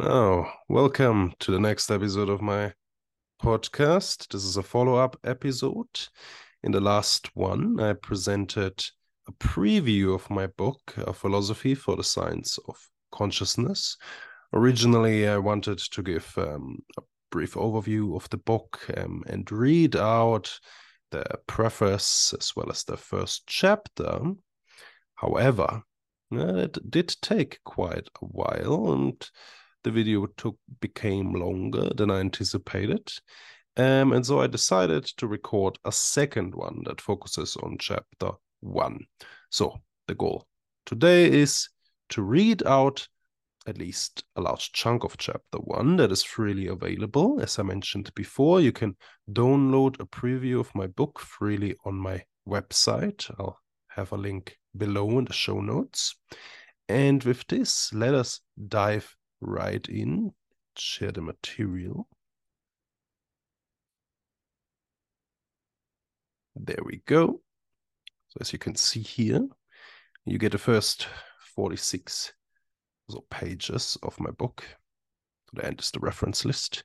Oh, welcome to the next episode of my podcast. This is a follow up episode. In the last one, I presented a preview of my book, A Philosophy for the Science of Consciousness. Originally, I wanted to give um, a brief overview of the book um, and read out the preface as well as the first chapter. However, it did take quite a while and the video took became longer than I anticipated. Um, and so I decided to record a second one that focuses on chapter one. So the goal today is to read out at least a large chunk of chapter one that is freely available. As I mentioned before, you can download a preview of my book freely on my website. I'll have a link below in the show notes. And with this, let us dive right in, share the material. There we go. So as you can see here, you get the first 46 so pages of my book. So the end is the reference list.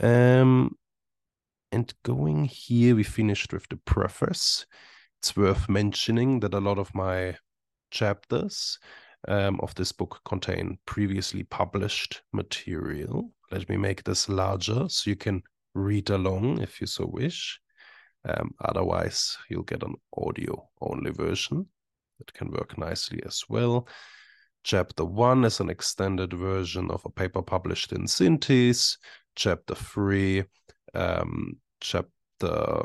Um, and going here, we finished with the preface. It's worth mentioning that a lot of my chapters um, of this book contain previously published material. Let me make this larger so you can read along if you so wish. Um, otherwise, you'll get an audio only version that can work nicely as well. Chapter 1 is an extended version of a paper published in Synthese. Chapter 3, um, Chapter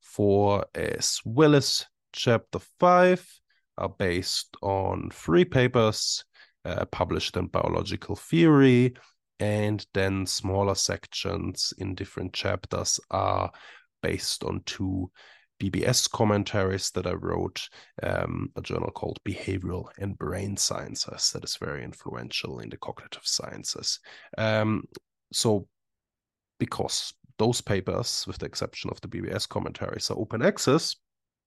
4, as well as Chapter 5 are based on three papers uh, published in biological theory, and then smaller sections in different chapters are based on two BBS commentaries that I wrote, um, a journal called Behavioral and Brain Sciences that is very influential in the cognitive sciences. Um, so, because those papers, with the exception of the BBS commentaries, are open access,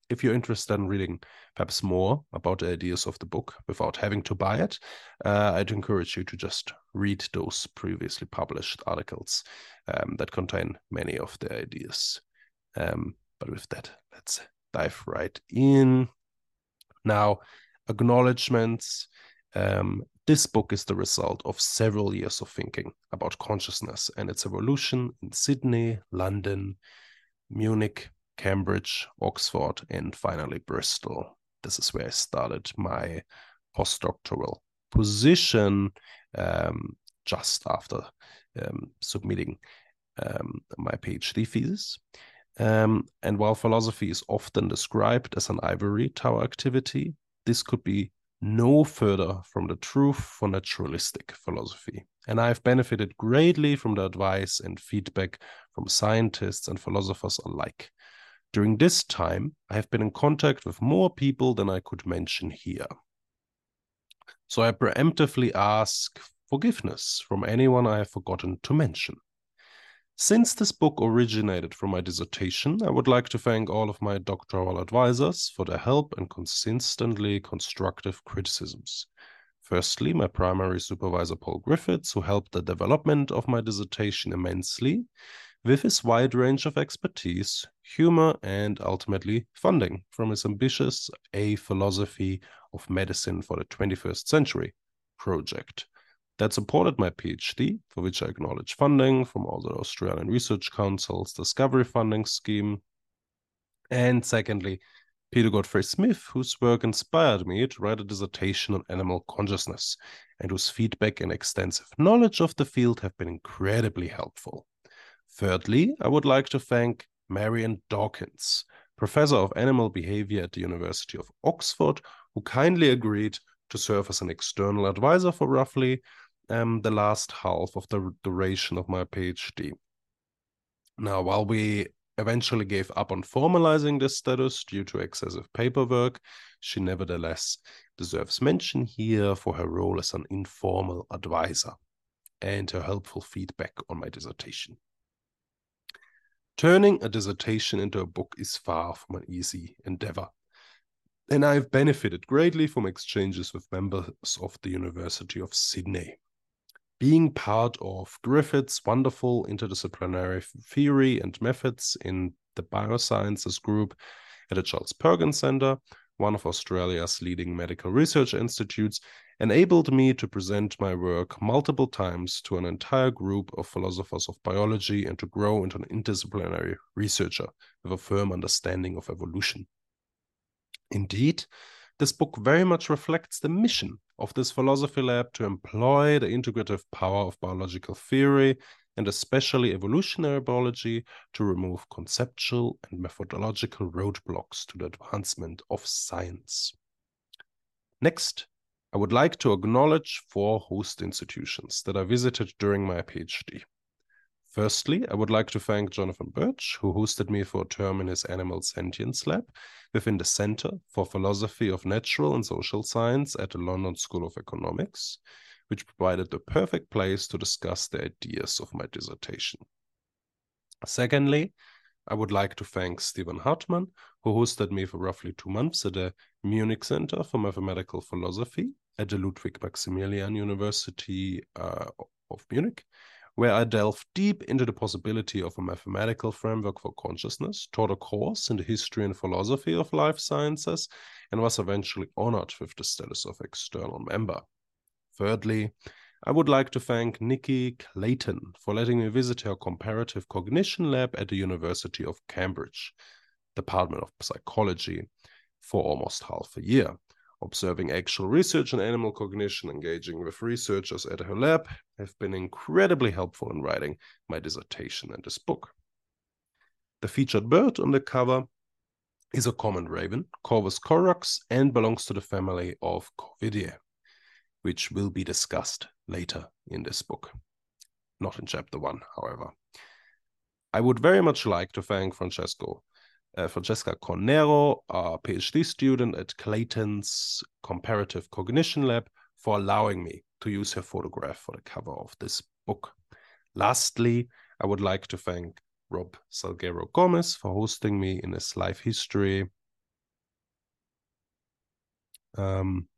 if you're interested in reading perhaps more about the ideas of the book without having to buy it, uh, I'd encourage you to just read those previously published articles um, that contain many of the ideas. Um, but with that, let's dive right in. Now, acknowledgements. Um, this book is the result of several years of thinking about consciousness and its evolution in Sydney, London, Munich, Cambridge, Oxford, and finally Bristol. This is where I started my postdoctoral position um, just after um, submitting um, my PhD thesis. Um, and while philosophy is often described as an ivory tower activity, this could be no further from the truth for naturalistic philosophy. And I've benefited greatly from the advice and feedback from scientists and philosophers alike. During this time, I have been in contact with more people than I could mention here. So I preemptively ask forgiveness from anyone I have forgotten to mention. Since this book originated from my dissertation, I would like to thank all of my doctoral advisors for their help and consistently constructive criticisms. Firstly, my primary supervisor, Paul Griffiths, who helped the development of my dissertation immensely with his wide range of expertise, humor, and ultimately funding from his ambitious A Philosophy of Medicine for the 21st Century project that supported my PhD, for which I acknowledge funding from all the Australian Research Council's Discovery Funding Scheme. And secondly, Peter Godfrey Smith, whose work inspired me to write a dissertation on animal consciousness, and whose feedback and extensive knowledge of the field have been incredibly helpful. Thirdly, I would like to thank Marian Dawkins, professor of animal behavior at the University of Oxford, who kindly agreed to serve as an external advisor for roughly um, the last half of the duration of my PhD. Now, while we eventually gave up on formalizing this status due to excessive paperwork, she nevertheless deserves mention here for her role as an informal advisor and her helpful feedback on my dissertation. Turning a dissertation into a book is far from an easy endeavor. And I've benefited greatly from exchanges with members of the University of Sydney. being part of Griffiths' wonderful interdisciplinary theory and methods in the biosciences group at the Charles Perkins Center, one of Australia's leading medical research institutes, enabled me to present my work multiple times to an entire group of philosophers of biology and to grow into an interdisciplinary researcher with a firm understanding of evolution. Indeed, this book very much reflects the mission of this philosophy lab to employ the integrative power of biological theory and especially evolutionary biology to remove conceptual and methodological roadblocks to the advancement of science. Next, I would like to acknowledge four host institutions that I visited during my PhD. Firstly, I would like to thank Jonathan Birch, who hosted me for a term in his Animal Sentience Lab within the Center for Philosophy of Natural and Social Science at the London School of Economics, which provided the perfect place to discuss the ideas of my dissertation. Secondly, I would like to thank Stephan Hartmann, who hosted me for roughly two months at the Munich Center for Mathematical Philosophy at the Ludwig Maximilian University uh, of Munich, where I delved deep into the possibility of a mathematical framework for consciousness, taught a course in the history and philosophy of life sciences, and was eventually honored with the status of external member. Thirdly, I would like to thank Nikki Clayton for letting me visit her comparative cognition lab at the University of Cambridge, Department of Psychology, for almost half a year. Observing actual research in animal cognition, engaging with researchers at her lab have been incredibly helpful in writing my dissertation and this book. The featured bird on the cover is a common raven, Corvus corax, and belongs to the family of Corvidae, which will be discussed later in this book. Not in chapter one, however. I would very much like to thank Francesco uh, Francesca Cornero, a PhD student at Clayton's Comparative Cognition Lab, for allowing me to use her photograph for the cover of this book. Lastly, I would like to thank Rob Salguero Gomez for hosting me in his life history. Um,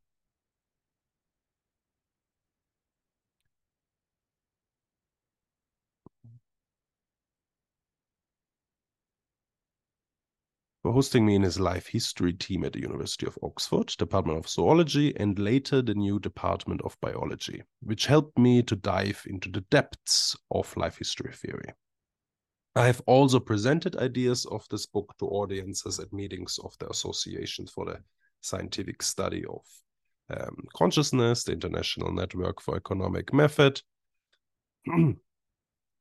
for hosting me in his life history team at the University of Oxford, Department of Zoology, and later the new Department of Biology, which helped me to dive into the depths of life history theory. I have also presented ideas of this book to audiences at meetings of the Association for the Scientific Study of um, Consciousness, the International Network for Economic Method,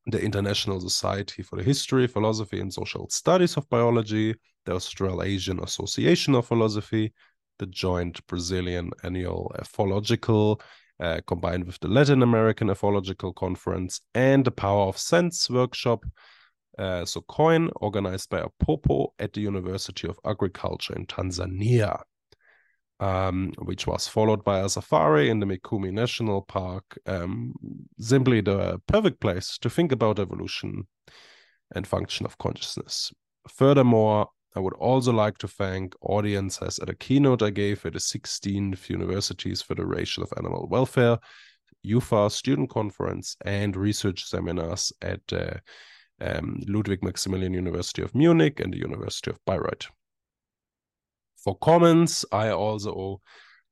the International Society for the History, Philosophy, and Social Studies of Biology, the Australasian Association of Philosophy, the joint Brazilian Annual Ethological, uh, combined with the Latin American Ethological Conference, and the Power of Sense workshop, uh, Sokoine, organized by Apopo at the University of Agriculture in Tanzania um, which was followed by a safari in the Mikumi National Park. Um, simply the perfect place to think about evolution and function of consciousness. Furthermore, I would also like to thank audiences at a keynote I gave at the 16th Universities Federation of Animal Welfare, UFA student conference, and research seminars at uh, um, Ludwig Maximilian University of Munich and the University of Bayreuth. For comments, I also owe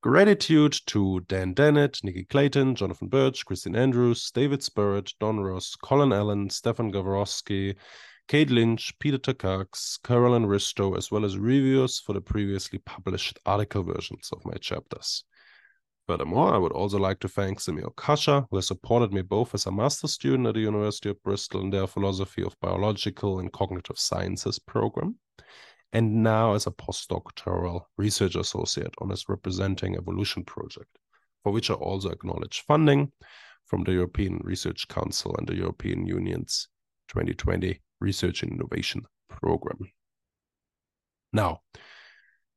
gratitude to Dan Dennett, Nikki Clayton, Jonathan Birch, Kristin Andrews, David Spurrett, Don Ross, Colin Allen, Stefan Gavrosky, Kate Lynch, Peter Takacs, Carolyn Ristau, as well as reviewers for the previously published article versions of my chapters. Furthermore, I would also like to thank Samir Okasha, who has supported me both as a master's student at the University of Bristol in their Philosophy of Biological and Cognitive Sciences program, and now as a postdoctoral research associate on his Representing Evolution project, for which I also acknowledge funding from the European Research Council and the European Union's 2020 Research and Innovation Program. Now,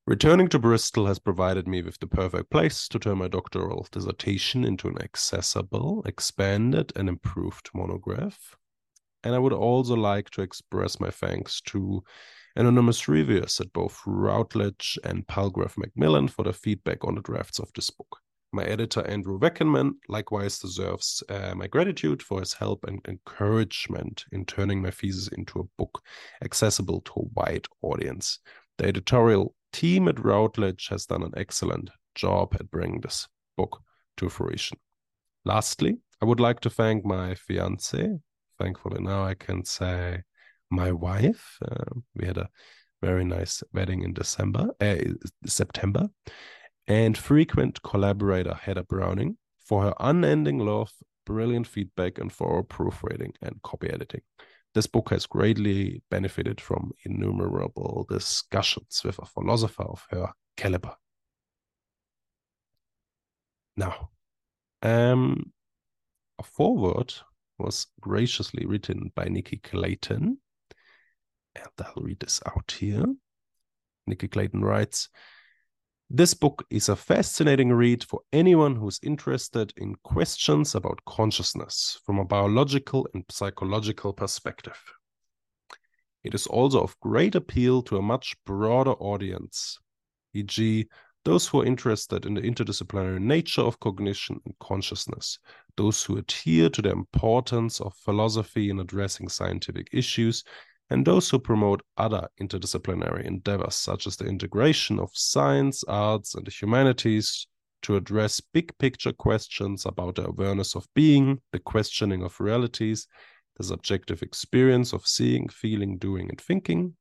returning to Bristol has provided me with the perfect place to turn my doctoral dissertation into an accessible, expanded, and improved monograph. And I would also like to express my thanks to anonymous reviewers at both Routledge and Palgrave Macmillan for their feedback on the drafts of this book. My editor, Andrew Weckenmann, likewise deserves uh, my gratitude for his help and encouragement in turning my thesis into a book accessible to a wide audience. The editorial team at Routledge has done an excellent job at bringing this book to fruition. Lastly, I would like to thank my fiance. Thankfully, now I can say my wife. Uh, we had a very nice wedding in December, uh, September, and frequent collaborator Heather Browning for her unending love, brilliant feedback, and for her proofreading and copy editing. This book has greatly benefited from innumerable discussions with a philosopher of her caliber. Now, um, a foreword was graciously written by Nikki Clayton. And I'll read this out here. Nikki Clayton writes This book is a fascinating read for anyone who's interested in questions about consciousness from a biological and psychological perspective. It is also of great appeal to a much broader audience, e.g., those who are interested in the interdisciplinary nature of cognition and consciousness, those who adhere to the importance of philosophy in addressing scientific issues, and those who promote other interdisciplinary endeavors, such as the integration of science, arts, and the humanities to address big picture questions about the awareness of being, the questioning of realities, the subjective experience of seeing, feeling, doing, and thinking,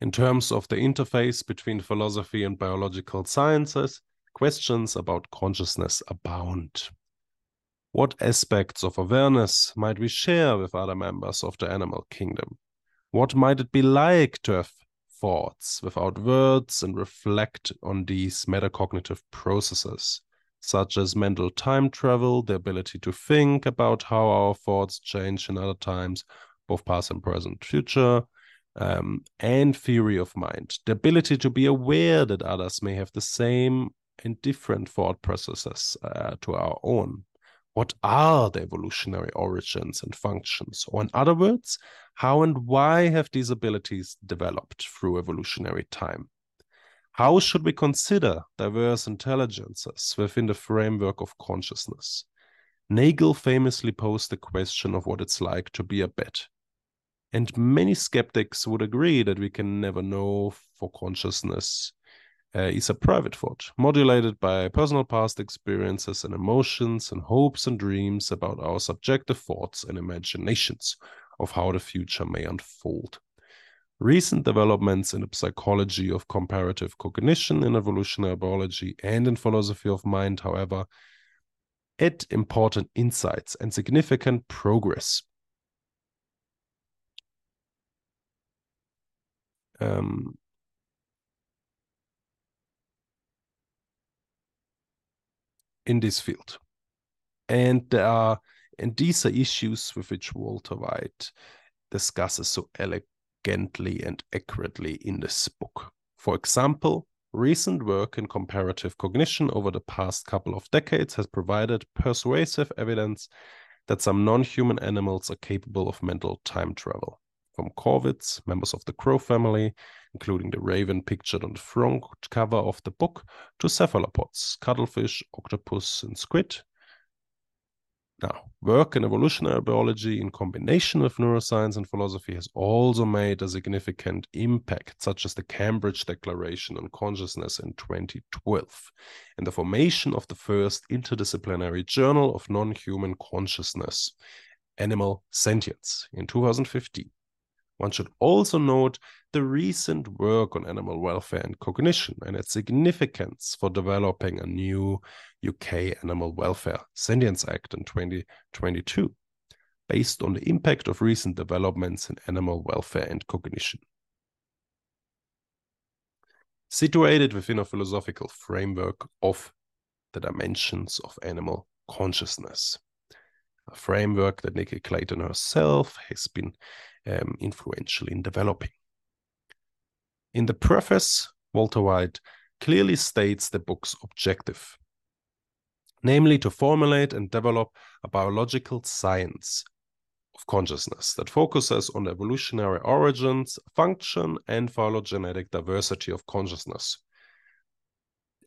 in terms of the interface between philosophy and biological sciences, questions about consciousness abound. What aspects of awareness might we share with other members of the animal kingdom? What might it be like to have thoughts without words and reflect on these metacognitive processes, such as mental time travel, the ability to think about how our thoughts change in other times, both past and present future, um, and theory of mind, the ability to be aware that others may have the same and different thought processes uh, to our own. What are the evolutionary origins and functions? Or, in other words, how and why have these abilities developed through evolutionary time? How should we consider diverse intelligences within the framework of consciousness? Nagel famously posed the question of what it's like to be a bat and many skeptics would agree that we can never know for consciousness uh, is a private thought, modulated by personal past experiences and emotions and hopes and dreams about our subjective thoughts and imaginations of how the future may unfold. Recent developments in the psychology of comparative cognition in evolutionary biology and in philosophy of mind, however, add important insights and significant progress um, in this field. And there are, and these are issues with which Walter Veit discusses so elegantly and accurately in this book. For example, recent work in comparative cognition over the past couple of decades has provided persuasive evidence that some non human animals are capable of mental time travel from corvids, members of the crow family, including the raven pictured on the front cover of the book, to cephalopods, cuttlefish, octopus, and squid. Now, work in evolutionary biology in combination with neuroscience and philosophy has also made a significant impact, such as the Cambridge Declaration on Consciousness in 2012 and the formation of the first interdisciplinary journal of non human consciousness, Animal Sentience, in 2015. One should also note the recent work on animal welfare and cognition and its significance for developing a new UK Animal Welfare Sentience Act in 2022, based on the impact of recent developments in animal welfare and cognition. Situated within a philosophical framework of the dimensions of animal consciousness, a framework that Nikki Clayton herself has been um, influential in developing. In the preface, Walter Veit clearly states the book's objective, namely to formulate and develop a biological science of consciousness that focuses on the evolutionary origins, function, and phylogenetic diversity of consciousness.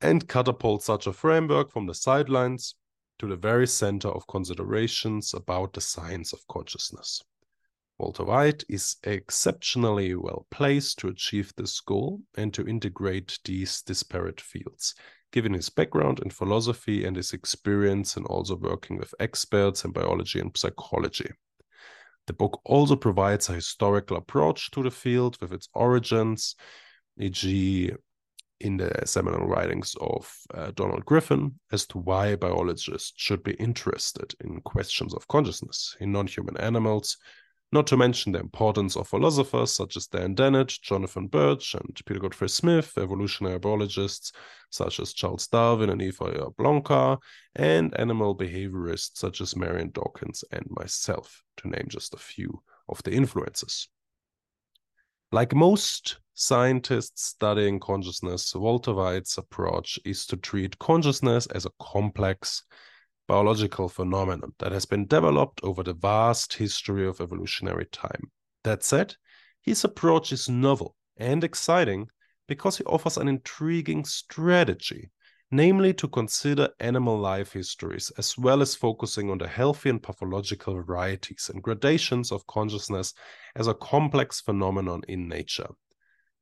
and catapult such a framework from the sidelines to the very center of considerations about the science of consciousness. Walter Veit is exceptionally well placed to achieve this goal and to integrate these disparate fields, given his background in philosophy and his experience in also working with experts in biology and psychology. The book also provides a historical approach to the field with its origins, e.g., in the seminal writings of uh, Donald Griffin as to why biologists should be interested in questions of consciousness in non human animals, not to mention the importance of philosophers such as Dan Dennett, Jonathan Birch, and Peter Godfrey Smith, evolutionary biologists such as Charles Darwin and Eva Jablonka, and animal behaviorists such as Marian Dawkins and myself, to name just a few of the influences. Like most scientists studying consciousness, Walter Veit's approach is to treat consciousness as a complex biological phenomenon that has been developed over the vast history of evolutionary time. That said, his approach is novel and exciting because he offers an intriguing strategy, namely to consider animal life histories as well as focusing on the healthy and pathological varieties and gradations of consciousness as a complex phenomenon in nature.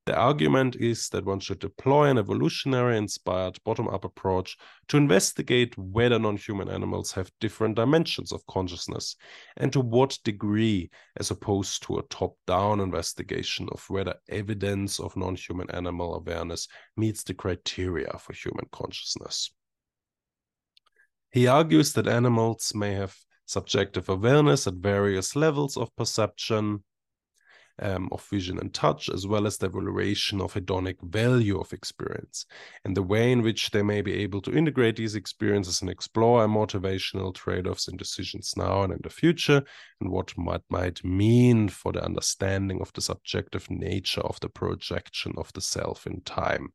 The argument is that one should deploy an evolutionary inspired bottom up approach to investigate whether non human animals have different dimensions of consciousness and to what degree, as opposed to a top down investigation of whether evidence of non human animal awareness meets the criteria for human consciousness. He argues that animals may have subjective awareness at various levels of perception, um, of vision and touch, as well as the evaluation of hedonic value of experience, and the way in which they may be able to integrate these experiences and explore motivational trade offs in decisions now and in the future, and what might, might mean for the understanding of the subjective nature of the projection of the self in time.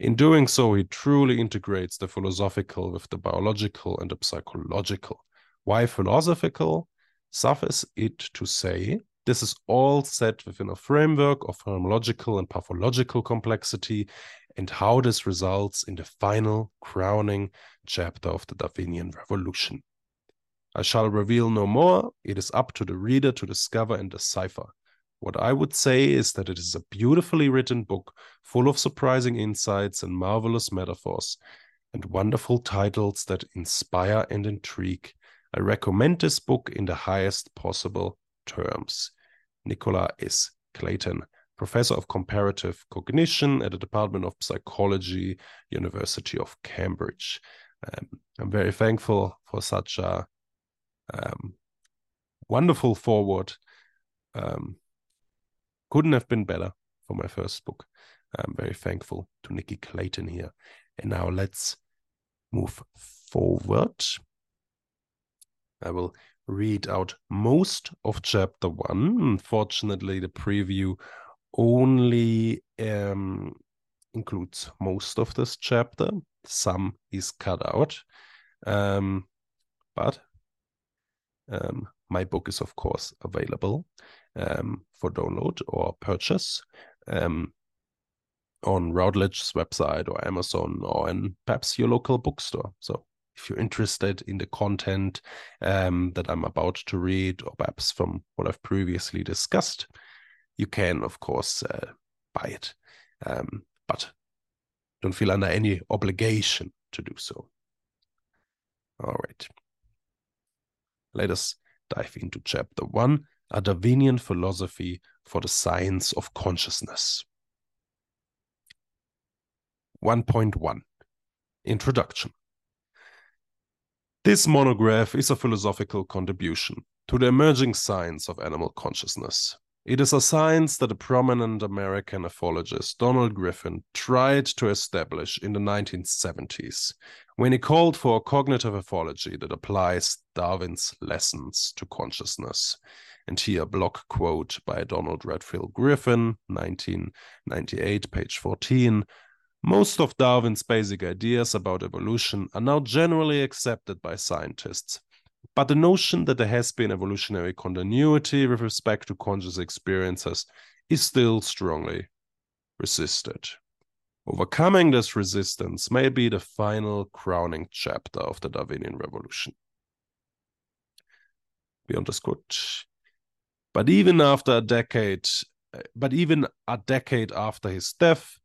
In doing so, he truly integrates the philosophical with the biological and the psychological. Why philosophical? Suffice it to say this is all set within a framework of phenomenological and pathological complexity, and how this results in the final crowning chapter of the Darwinian Revolution. I shall reveal no more. It is up to the reader to discover and decipher. What I would say is that it is a beautifully written book full of surprising insights and marvelous metaphors and wonderful titles that inspire and intrigue. I recommend this book in the highest possible terms. Nicola S. Clayton, professor of comparative cognition at the Department of Psychology, University of Cambridge. Um, I'm very thankful for such a um, wonderful forward. Um, couldn't have been better for my first book. I'm very thankful to Nikki Clayton here. And now let's move forward. I will read out most of chapter one. Unfortunately, the preview only um, includes most of this chapter. Some is cut out. Um, but um, my book is, of course, available um, for download or purchase um, on Routledge's website or Amazon or in perhaps your local bookstore. So if you're interested in the content um, that I'm about to read, or perhaps from what I've previously discussed, you can, of course, uh, buy it. Um, but don't feel under any obligation to do so. All right. Let us dive into chapter one A Darwinian Philosophy for the Science of Consciousness. 1.1 Introduction this monograph is a philosophical contribution to the emerging science of animal consciousness. It is a science that a prominent American ethologist, Donald Griffin, tried to establish in the 1970s when he called for a cognitive ethology that applies Darwin's lessons to consciousness. And here a block quote by Donald Redfield Griffin, 1998, page 14. Most of Darwin's basic ideas about evolution are now generally accepted by scientists, but the notion that there has been evolutionary continuity with respect to conscious experiences is still strongly resisted. Overcoming this resistance may be the final crowning chapter of the Darwinian revolution. Beyond this quote. But even after a decade, eh, but even a decade after his death,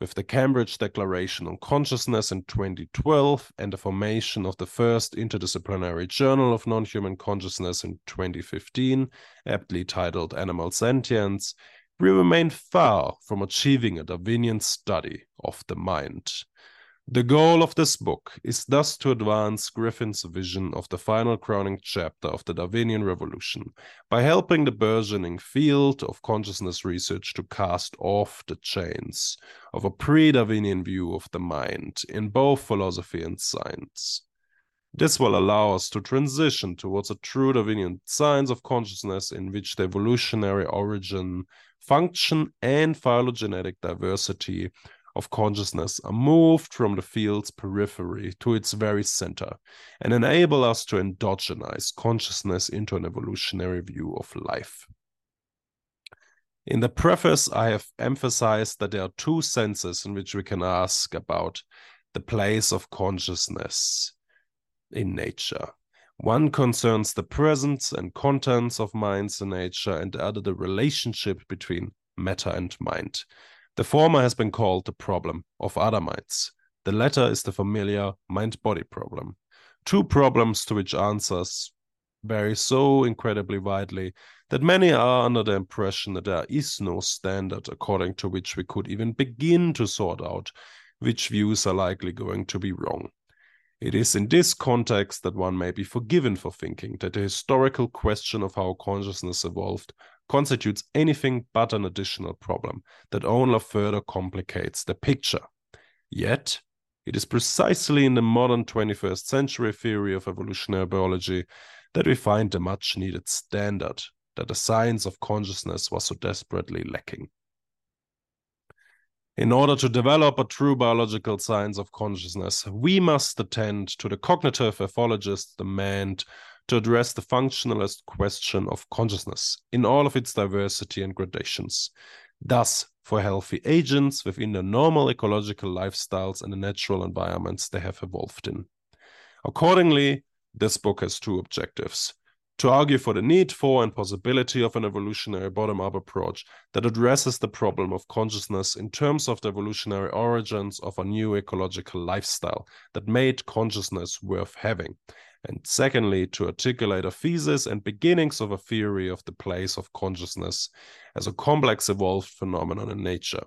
with the Cambridge Declaration on Consciousness in 2012 and the formation of the first interdisciplinary journal of non-human consciousness in 2015, aptly titled Animal Sentience, we remain far from achieving a Darwinian study of the mind. The goal of this book is thus to advance Griffin's vision of the final crowning chapter of the Darwinian Revolution by helping the burgeoning field of consciousness research to cast off the chains of a pre Darwinian view of the mind in both philosophy and science. This will allow us to transition towards a true Darwinian science of consciousness in which the evolutionary origin, function, and phylogenetic diversity of consciousness are moved from the field's periphery to its very center and enable us to endogenize consciousness into an evolutionary view of life. In the preface, I have emphasized that there are two senses in which we can ask about the place of consciousness in nature. One concerns the presence and contents of minds in nature, and the other the relationship between matter and mind. The former has been called the problem of other minds. The latter is the familiar mind body problem. Two problems to which answers vary so incredibly widely that many are under the impression that there is no standard according to which we could even begin to sort out which views are likely going to be wrong. It is in this context that one may be forgiven for thinking that the historical question of how consciousness evolved constitutes anything but an additional problem that only further complicates the picture. Yet, it is precisely in the modern 21st century theory of evolutionary biology that we find the much needed standard that the science of consciousness was so desperately lacking. In order to develop a true biological science of consciousness, we must attend to the cognitive ethologist's demand to address the functionalist question of consciousness in all of its diversity and gradations. Thus, for healthy agents within the normal ecological lifestyles and the natural environments they have evolved in. Accordingly, this book has two objectives to argue for the need for and possibility of an evolutionary bottom up approach that addresses the problem of consciousness in terms of the evolutionary origins of a new ecological lifestyle that made consciousness worth having, and secondly, to articulate a thesis and beginnings of a theory of the place of consciousness as a complex evolved phenomenon in nature.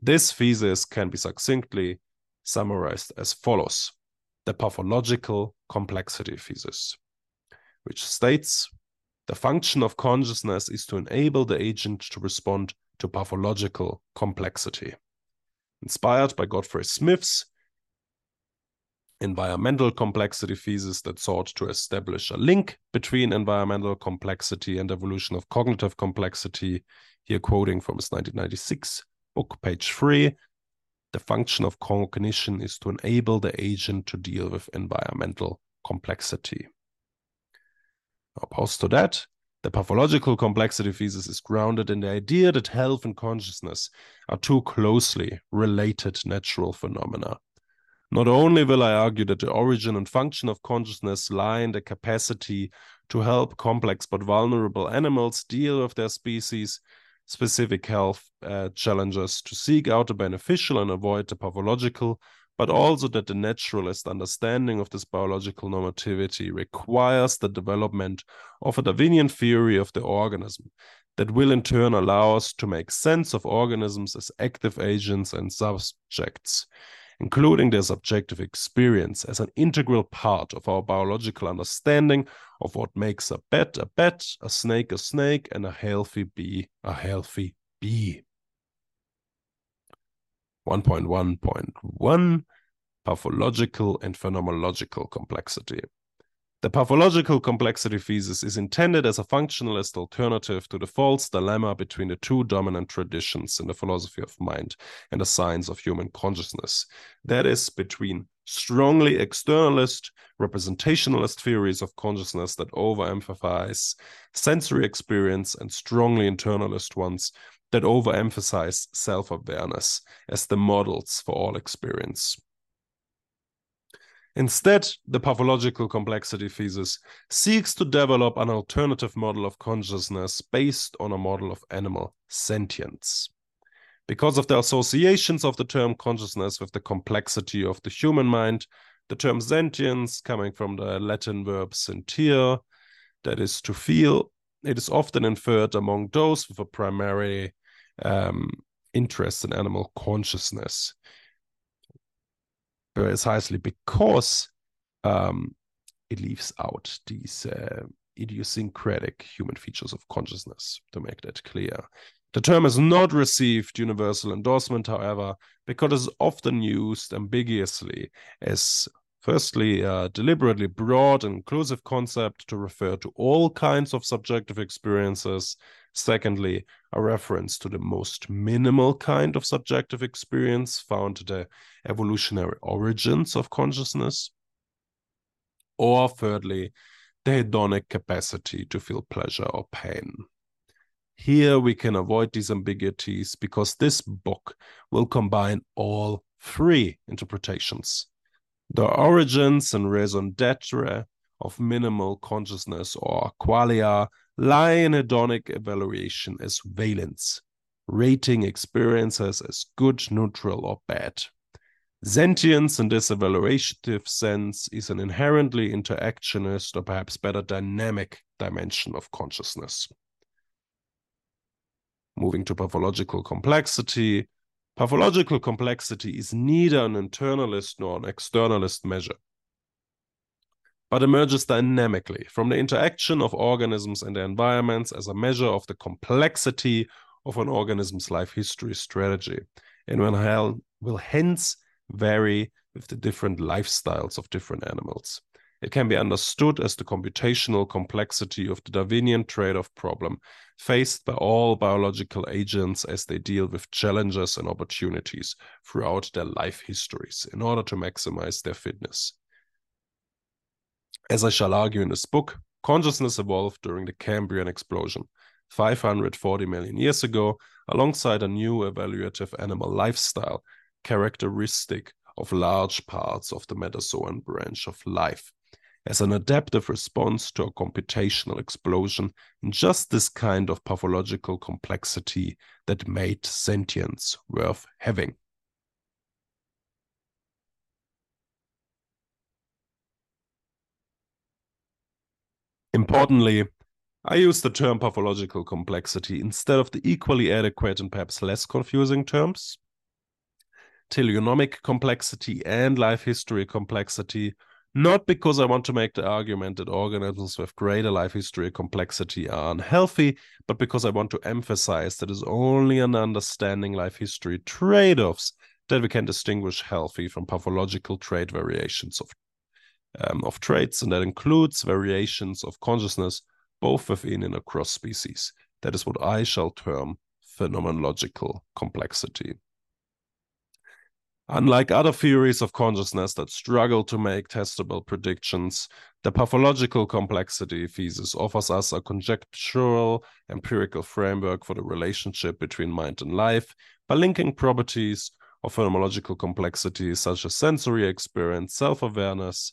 This thesis can be succinctly summarized as follows the pathological complexity thesis, which states the function of consciousness is to enable the agent to respond to pathological complexity. Inspired by Godfrey Smith's environmental complexity thesis that sought to establish a link between environmental complexity and evolution of cognitive complexity. Here, quoting from his 1996 book, page three the function of cognition is to enable the agent to deal with environmental complexity. Opposed to that, the pathological complexity thesis is grounded in the idea that health and consciousness are two closely related natural phenomena not only will I argue that the origin and function of consciousness lie in the capacity to help complex but vulnerable animals deal with their species specific health uh, challenges to seek out the beneficial and avoid the pathological, but also that the naturalist understanding of this biological normativity requires the development of a Darwinian theory of the organism that will in turn allow us to make sense of organisms as active agents and subjects including their subjective experience as an integral part of our biological understanding of what makes a bat a bat, a snake a snake, and a healthy bee a healthy bee. 1.1.1 Pathological and Phenomenological Complexity. The pathological complexity thesis is intended as a functionalist alternative to the false dilemma between the two dominant traditions in the philosophy of mind and the science of human consciousness. That is, between strongly externalist, representationalist theories of consciousness that overemphasize sensory experience and strongly internalist ones that overemphasize self awareness as the models for all experience. Instead, the pathological complexity thesis seeks to develop an alternative model of consciousness based on a model of animal sentience. Because of the associations of the term consciousness with the complexity of the human mind, the term sentience, coming from the Latin verb sentire, that is to feel, it is often inferred among those with a primary um, interest in animal consciousness precisely because um, it leaves out these uh, idiosyncratic human features of consciousness, to make that clear. The term has not received universal endorsement, however, because it is often used ambiguously as Firstly, a deliberately broad and inclusive concept to refer to all kinds of subjective experiences. Secondly, a reference to the most minimal kind of subjective experience found in the evolutionary origins of consciousness. Or thirdly, the hedonic capacity to feel pleasure or pain. Here we can avoid these ambiguities because this book will combine all three interpretations the origins and raison d'etre of minimal consciousness or qualia lie in hedonic evaluation as valence, rating experiences as good, neutral, or bad. Sentience in this evaluative sense is an inherently interactionist or perhaps better dynamic dimension of consciousness. Moving to pathological complexity, Pathological complexity is neither an internalist nor an externalist measure, but emerges dynamically from the interaction of organisms and their environments as a measure of the complexity of an organism's life history strategy, and will hence vary with the different lifestyles of different animals. It can be understood as the computational complexity of the Darwinian trade off problem faced by all biological agents as they deal with challenges and opportunities throughout their life histories in order to maximize their fitness. As I shall argue in this book, consciousness evolved during the Cambrian explosion 540 million years ago alongside a new evaluative animal lifestyle characteristic of large parts of the Metazoan branch of life as an adaptive response to a computational explosion in just this kind of pathological complexity that made sentience worth having. Importantly, I use the term pathological complexity instead of the equally adequate and perhaps less confusing terms. Teleonomic complexity and life history complexity not because I want to make the argument that organisms with greater life history complexity are unhealthy, but because I want to emphasize that it's only an understanding life history trade offs that we can distinguish healthy from pathological trait variations of, um, of traits, and that includes variations of consciousness both within and across species. That is what I shall term phenomenological complexity. Unlike other theories of consciousness that struggle to make testable predictions, the pathological complexity thesis offers us a conjectural empirical framework for the relationship between mind and life by linking properties of phenomenological complexity such as sensory experience, self awareness,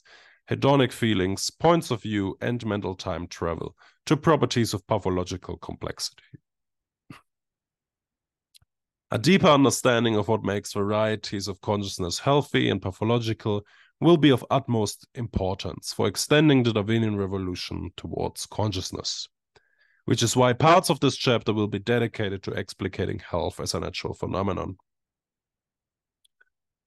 hedonic feelings, points of view, and mental time travel to properties of pathological complexity. A deeper understanding of what makes varieties of consciousness healthy and pathological will be of utmost importance for extending the Darwinian revolution towards consciousness. Which is why parts of this chapter will be dedicated to explicating health as a natural phenomenon.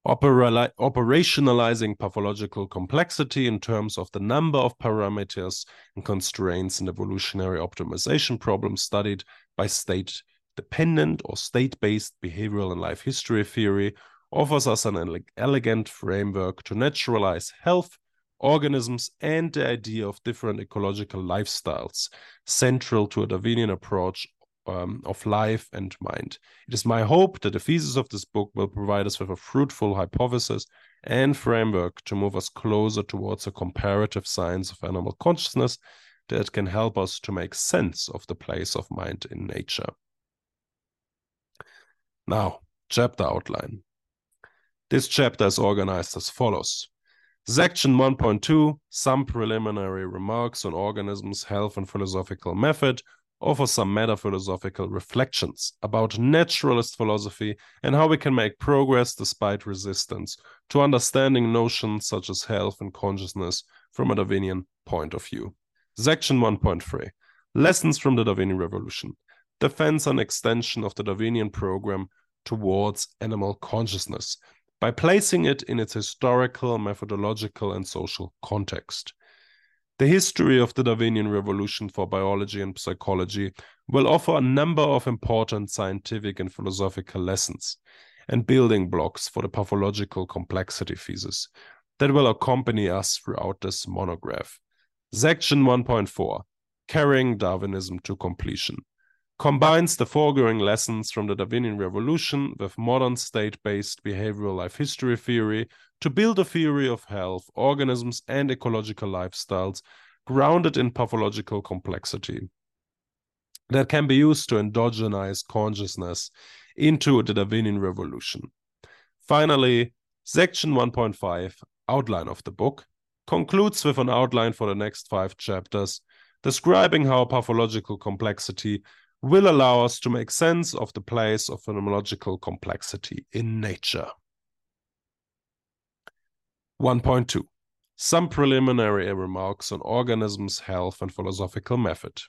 Operationalizing pathological complexity in terms of the number of parameters and constraints in evolutionary optimization problems studied by state dependent or state based behavioral and life history theory offers us an ele elegant framework to naturalize health, organisms, and the idea of different ecological lifestyles, central to a Darwinian approach um, of life and mind. It is my hope that the thesis of this book will provide us with a fruitful hypothesis and framework to move us closer towards a comparative science of animal consciousness that can help us to make sense of the place of mind in nature. Now, chapter outline. This chapter is organized as follows. Section 1.2 Some preliminary remarks on organisms, health, and philosophical method offer some meta-philosophical reflections about naturalist philosophy and how we can make progress despite resistance to understanding notions such as health and consciousness from a Darwinian point of view. Section 1.3 Lessons from the Darwinian Revolution defends an extension of the Darwinian program towards animal consciousness by placing it in its historical, methodological, and social context. The history of the Darwinian revolution for biology and psychology will offer a number of important scientific and philosophical lessons and building blocks for the pathological complexity thesis that will accompany us throughout this monograph. Section 1.4 Carrying Darwinism to Completion combines the foregoing lessons from the Darwinian Revolution with modern state based behavioral life history theory to build a theory of health, organisms, and ecological lifestyles grounded in pathological complexity that can be used to endogenize consciousness into the Darwinian Revolution. Finally, section 1.5, outline of the book, concludes with an outline for the next five chapters, describing how pathological complexity will allow us to make sense of the place of phenomenological complexity in nature. 1.2 Some preliminary remarks on organisms, health, and philosophical method.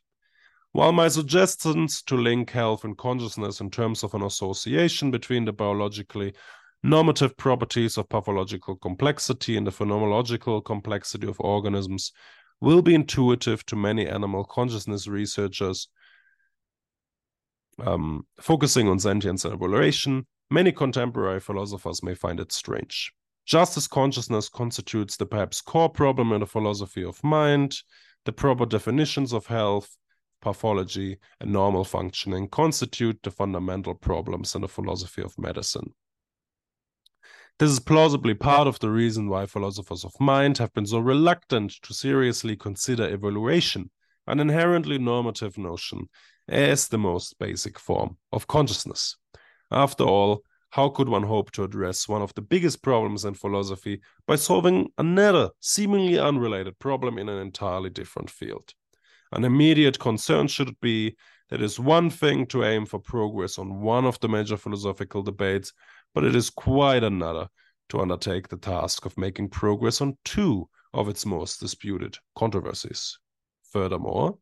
While my suggestions to link health and consciousness in terms of an association between the biologically normative properties of pathological complexity and the phenomenological complexity of organisms will be intuitive to many animal consciousness researchers, um, focusing on sentience and many contemporary philosophers may find it strange. Just as consciousness constitutes the perhaps core problem in the philosophy of mind, the proper definitions of health, pathology, and normal functioning constitute the fundamental problems in the philosophy of medicine. This is plausibly part of the reason why philosophers of mind have been so reluctant to seriously consider evaluation, an inherently normative notion, as the most basic form of consciousness. After all, how could one hope to address one of the biggest problems in philosophy by solving another seemingly unrelated problem in an entirely different field? An immediate concern should be that it is one thing to aim for progress on one of the major philosophical debates, but it is quite another to undertake the task of making progress on two of its most disputed controversies. Furthermore,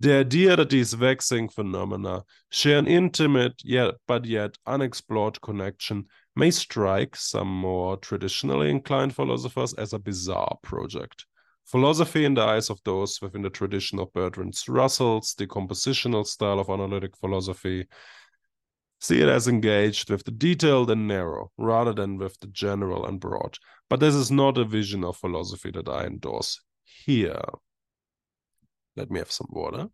the idea that these vexing phenomena share an intimate yet but yet unexplored connection may strike some more traditionally inclined philosophers as a bizarre project. Philosophy, in the eyes of those within the tradition of Bertrand Russell's decompositional style of analytic philosophy, see it as engaged with the detailed and narrow rather than with the general and broad. But this is not a vision of philosophy that I endorse here. Let me have some water.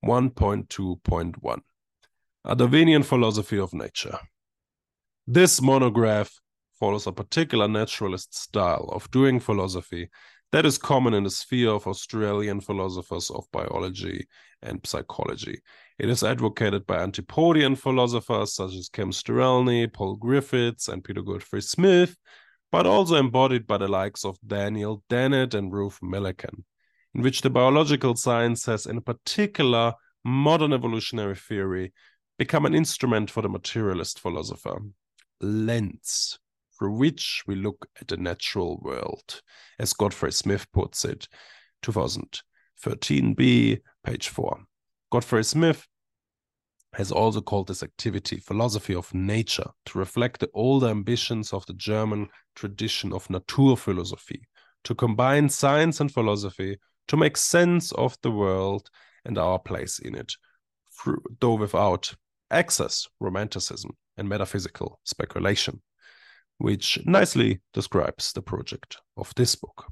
One point two point one. A Darwinian philosophy of nature. This monograph follows a particular naturalist style of doing philosophy that is common in the sphere of Australian philosophers of biology and psychology. It is advocated by antipodean philosophers such as Kim Sterelny, Paul Griffiths, and Peter Godfrey Smith, but also embodied by the likes of Daniel Dennett and Ruth Millikan, in which the biological sciences, has, in particular, modern evolutionary theory, become an instrument for the materialist philosopher, lens through which we look at the natural world, as Godfrey Smith puts it, 2013b, page 4. Godfrey Smith has also called this activity philosophy of nature to reflect the older ambitions of the German tradition of Naturphilosophie, to combine science and philosophy to make sense of the world and our place in it, though without excess romanticism and metaphysical speculation, which nicely describes the project of this book.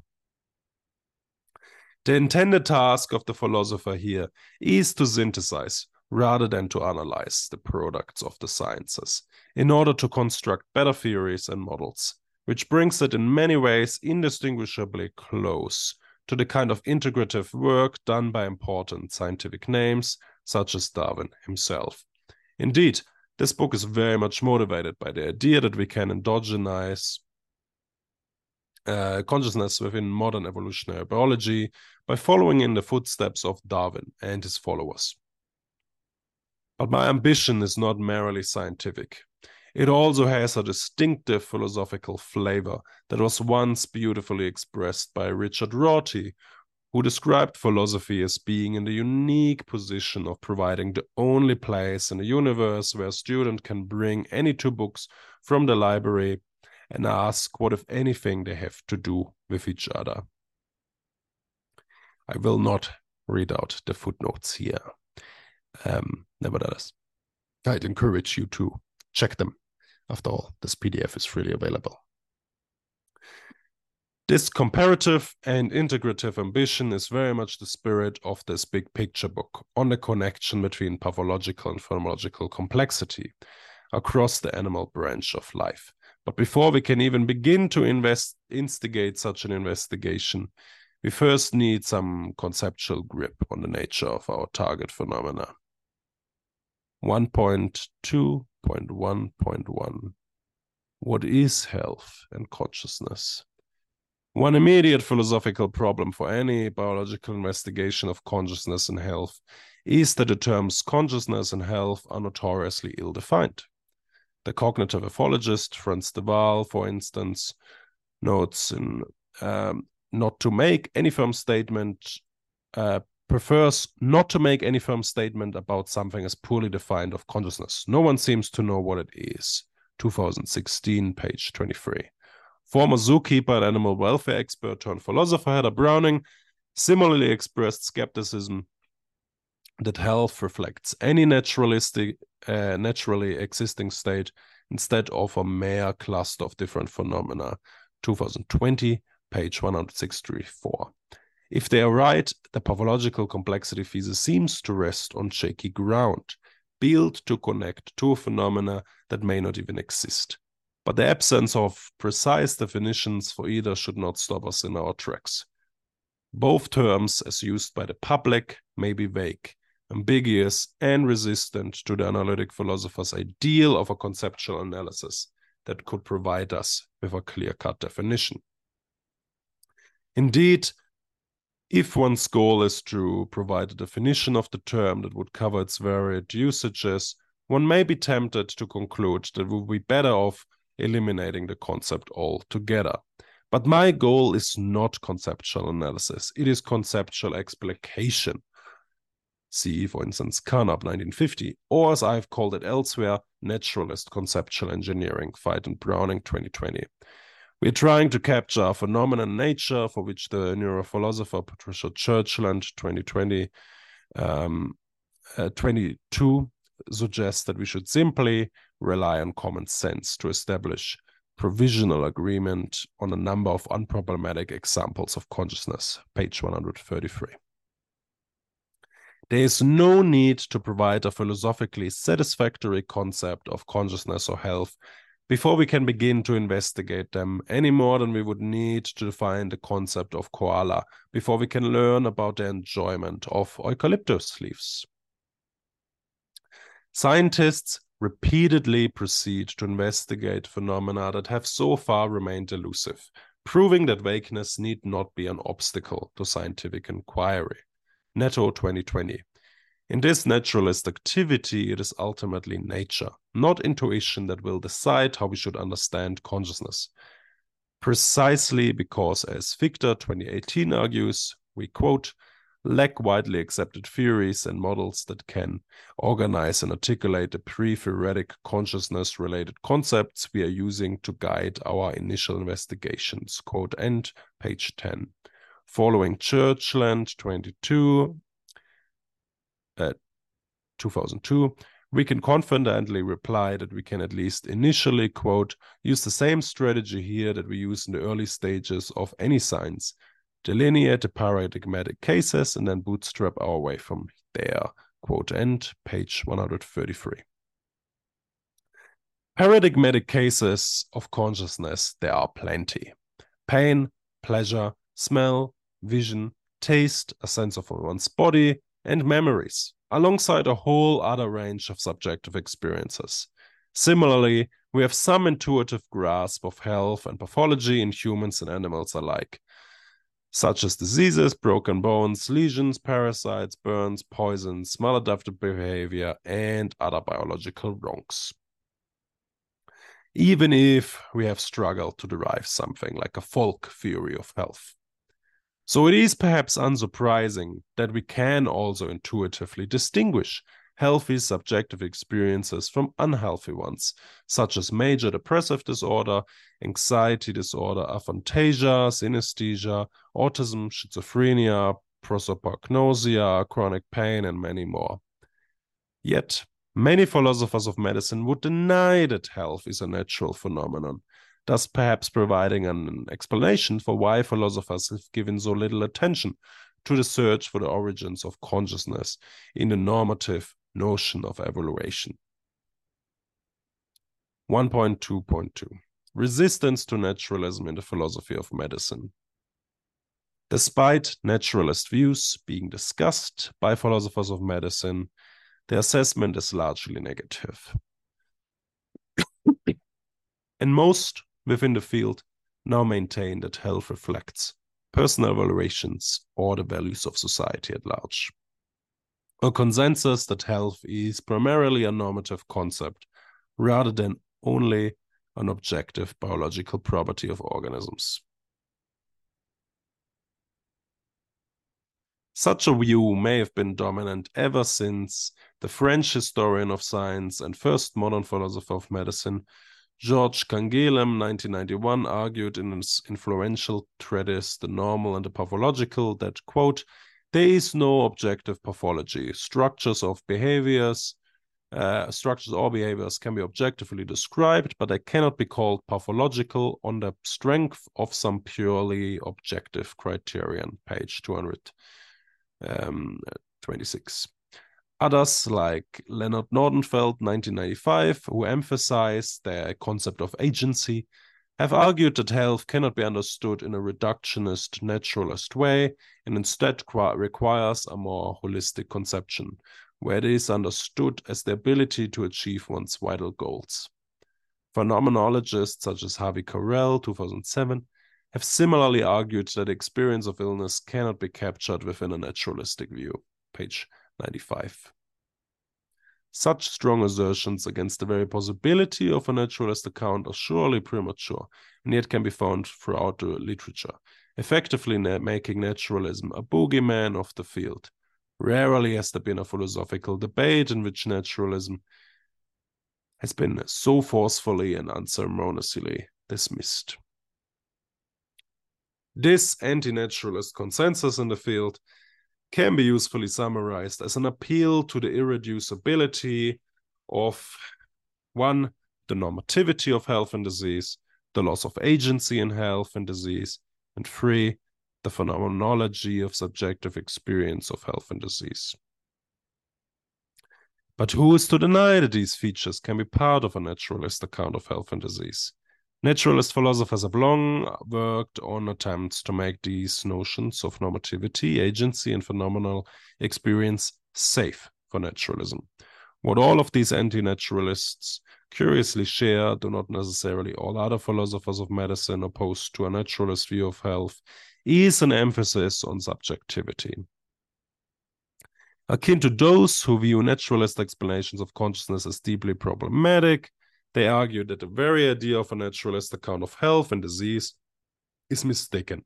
The intended task of the philosopher here is to synthesize rather than to analyze the products of the sciences in order to construct better theories and models, which brings it in many ways indistinguishably close to the kind of integrative work done by important scientific names such as Darwin himself. Indeed, this book is very much motivated by the idea that we can endogenize uh, consciousness within modern evolutionary biology by following in the footsteps of Darwin and his followers. But my ambition is not merely scientific. It also has a distinctive philosophical flavor that was once beautifully expressed by Richard Rorty, who described philosophy as being in the unique position of providing the only place in the universe where a student can bring any two books from the library and ask what, if anything, they have to do with each other. I will not read out the footnotes here. Um, nevertheless, I'd encourage you to check them. After all, this PDF is freely available. This comparative and integrative ambition is very much the spirit of this big picture book on the connection between pathological and phenomenological complexity across the animal branch of life. But before we can even begin to invest, instigate such an investigation, we first need some conceptual grip on the nature of our target phenomena. 1.2.1.1 What is health and consciousness? One immediate philosophical problem for any biological investigation of consciousness and health is that the terms consciousness and health are notoriously ill defined. The cognitive ethologist Frans de Waal, for instance, notes in um, not to make any firm statement, uh, prefers not to make any firm statement about something as poorly defined of consciousness. No one seems to know what it is. 2016, page 23. Former zookeeper and animal welfare expert turned philosopher Heather Browning similarly expressed skepticism that health reflects any naturalistic, uh, naturally existing state instead of a mere cluster of different phenomena. 2020, page 164. If they are right, the pathological complexity thesis seems to rest on shaky ground, built to connect two phenomena that may not even exist. But the absence of precise definitions for either should not stop us in our tracks. Both terms, as used by the public, may be vague, ambiguous, and resistant to the analytic philosopher's ideal of a conceptual analysis that could provide us with a clear cut definition. Indeed, if one's goal is to provide a definition of the term that would cover its varied usages, one may be tempted to conclude that we would be better off eliminating the concept altogether. But my goal is not conceptual analysis, it is conceptual explication see, for instance, Carnap 1950, or as I've called it elsewhere, naturalist conceptual engineering, Veit and Browning 2020. We're trying to capture a phenomenon nature for which the neurophilosopher Patricia Churchland 2020 um, uh, 22 suggests that we should simply rely on common sense to establish provisional agreement on a number of unproblematic examples of consciousness, page 133. There is no need to provide a philosophically satisfactory concept of consciousness or health before we can begin to investigate them any more than we would need to define the concept of koala before we can learn about the enjoyment of eucalyptus leaves. Scientists repeatedly proceed to investigate phenomena that have so far remained elusive, proving that vagueness need not be an obstacle to scientific inquiry. Neto 2020. In this naturalist activity, it is ultimately nature, not intuition, that will decide how we should understand consciousness. Precisely because, as Fichter 2018 argues, we quote, lack widely accepted theories and models that can organize and articulate the pre-theoretic consciousness related concepts we are using to guide our initial investigations. Quote end, page 10 following Churchland 22, uh, 2002, we can confidently reply that we can at least initially, quote, use the same strategy here that we use in the early stages of any science, delineate the paradigmatic cases, and then bootstrap our way from there, quote, end, page 133. Paradigmatic cases of consciousness, there are plenty. Pain, pleasure, smell, vision, taste, a sense of one's body, and memories, alongside a whole other range of subjective experiences. Similarly, we have some intuitive grasp of health and pathology in humans and animals alike, such as diseases, broken bones, lesions, parasites, burns, poisons, maladaptive behavior, and other biological wrongs. Even if we have struggled to derive something like a folk theory of health. So it is perhaps unsurprising that we can also intuitively distinguish healthy subjective experiences from unhealthy ones, such as major depressive disorder, anxiety disorder, aphantasia, synesthesia, autism, schizophrenia, prosopagnosia, chronic pain, and many more. Yet, many philosophers of medicine would deny that health is a natural phenomenon, thus perhaps providing an explanation for why philosophers have given so little attention to the search for the origins of consciousness in the normative notion of evaluation. 1.2.2 Resistance to naturalism in the philosophy of medicine. Despite naturalist views being discussed by philosophers of medicine, the assessment is largely negative. and most within the field now maintain that health reflects personal evaluations or the values of society at large a consensus that health is primarily a normative concept rather than only an objective biological property of organisms. Such a view may have been dominant ever since the French historian of science and first modern philosopher of medicine, Georges Canguilhem, 1991, argued in his influential treatise, The Normal and the Pathological, that, quote, there is no objective pathology. Structures of behaviors, uh, structures or behaviors can be objectively described, but they cannot be called pathological on the strength of some purely objective criterion. Page 226. Others, like Lennart Nordenfelt, 1995, who emphasized the concept of agency, have argued that health cannot be understood in a reductionist, naturalist way and instead requires a more holistic conception, where it is understood as the ability to achieve one's vital goals. Phenomenologists such as Havi Carel, 2007, have similarly argued that experience of illness cannot be captured within a naturalistic view. Page 95. Such strong assertions against the very possibility of a naturalist account are surely premature, and yet can be found throughout the literature, effectively making naturalism a boogeyman of the field. Rarely has there been a philosophical debate in which naturalism has been so forcefully and unceremoniously dismissed. This anti naturalist consensus in the field can be usefully summarized as an appeal to the irreducibility of one, the normativity of health and disease, the loss of agency in health and disease, and three, the phenomenology of subjective experience of health and disease. But who is to deny that these features can be part of a naturalist account of health and disease? Naturalist philosophers have long worked on attempts to make these notions of normativity, agency, and phenomenal experience safe for naturalism. What all of these anti naturalists curiously share do not necessarily all other philosophers of medicine opposed to a naturalist view of health is an emphasis on subjectivity. Akin to those who view naturalist explanations of consciousness as deeply problematic, they argue that the very idea of a naturalist account of health and disease is mistaken.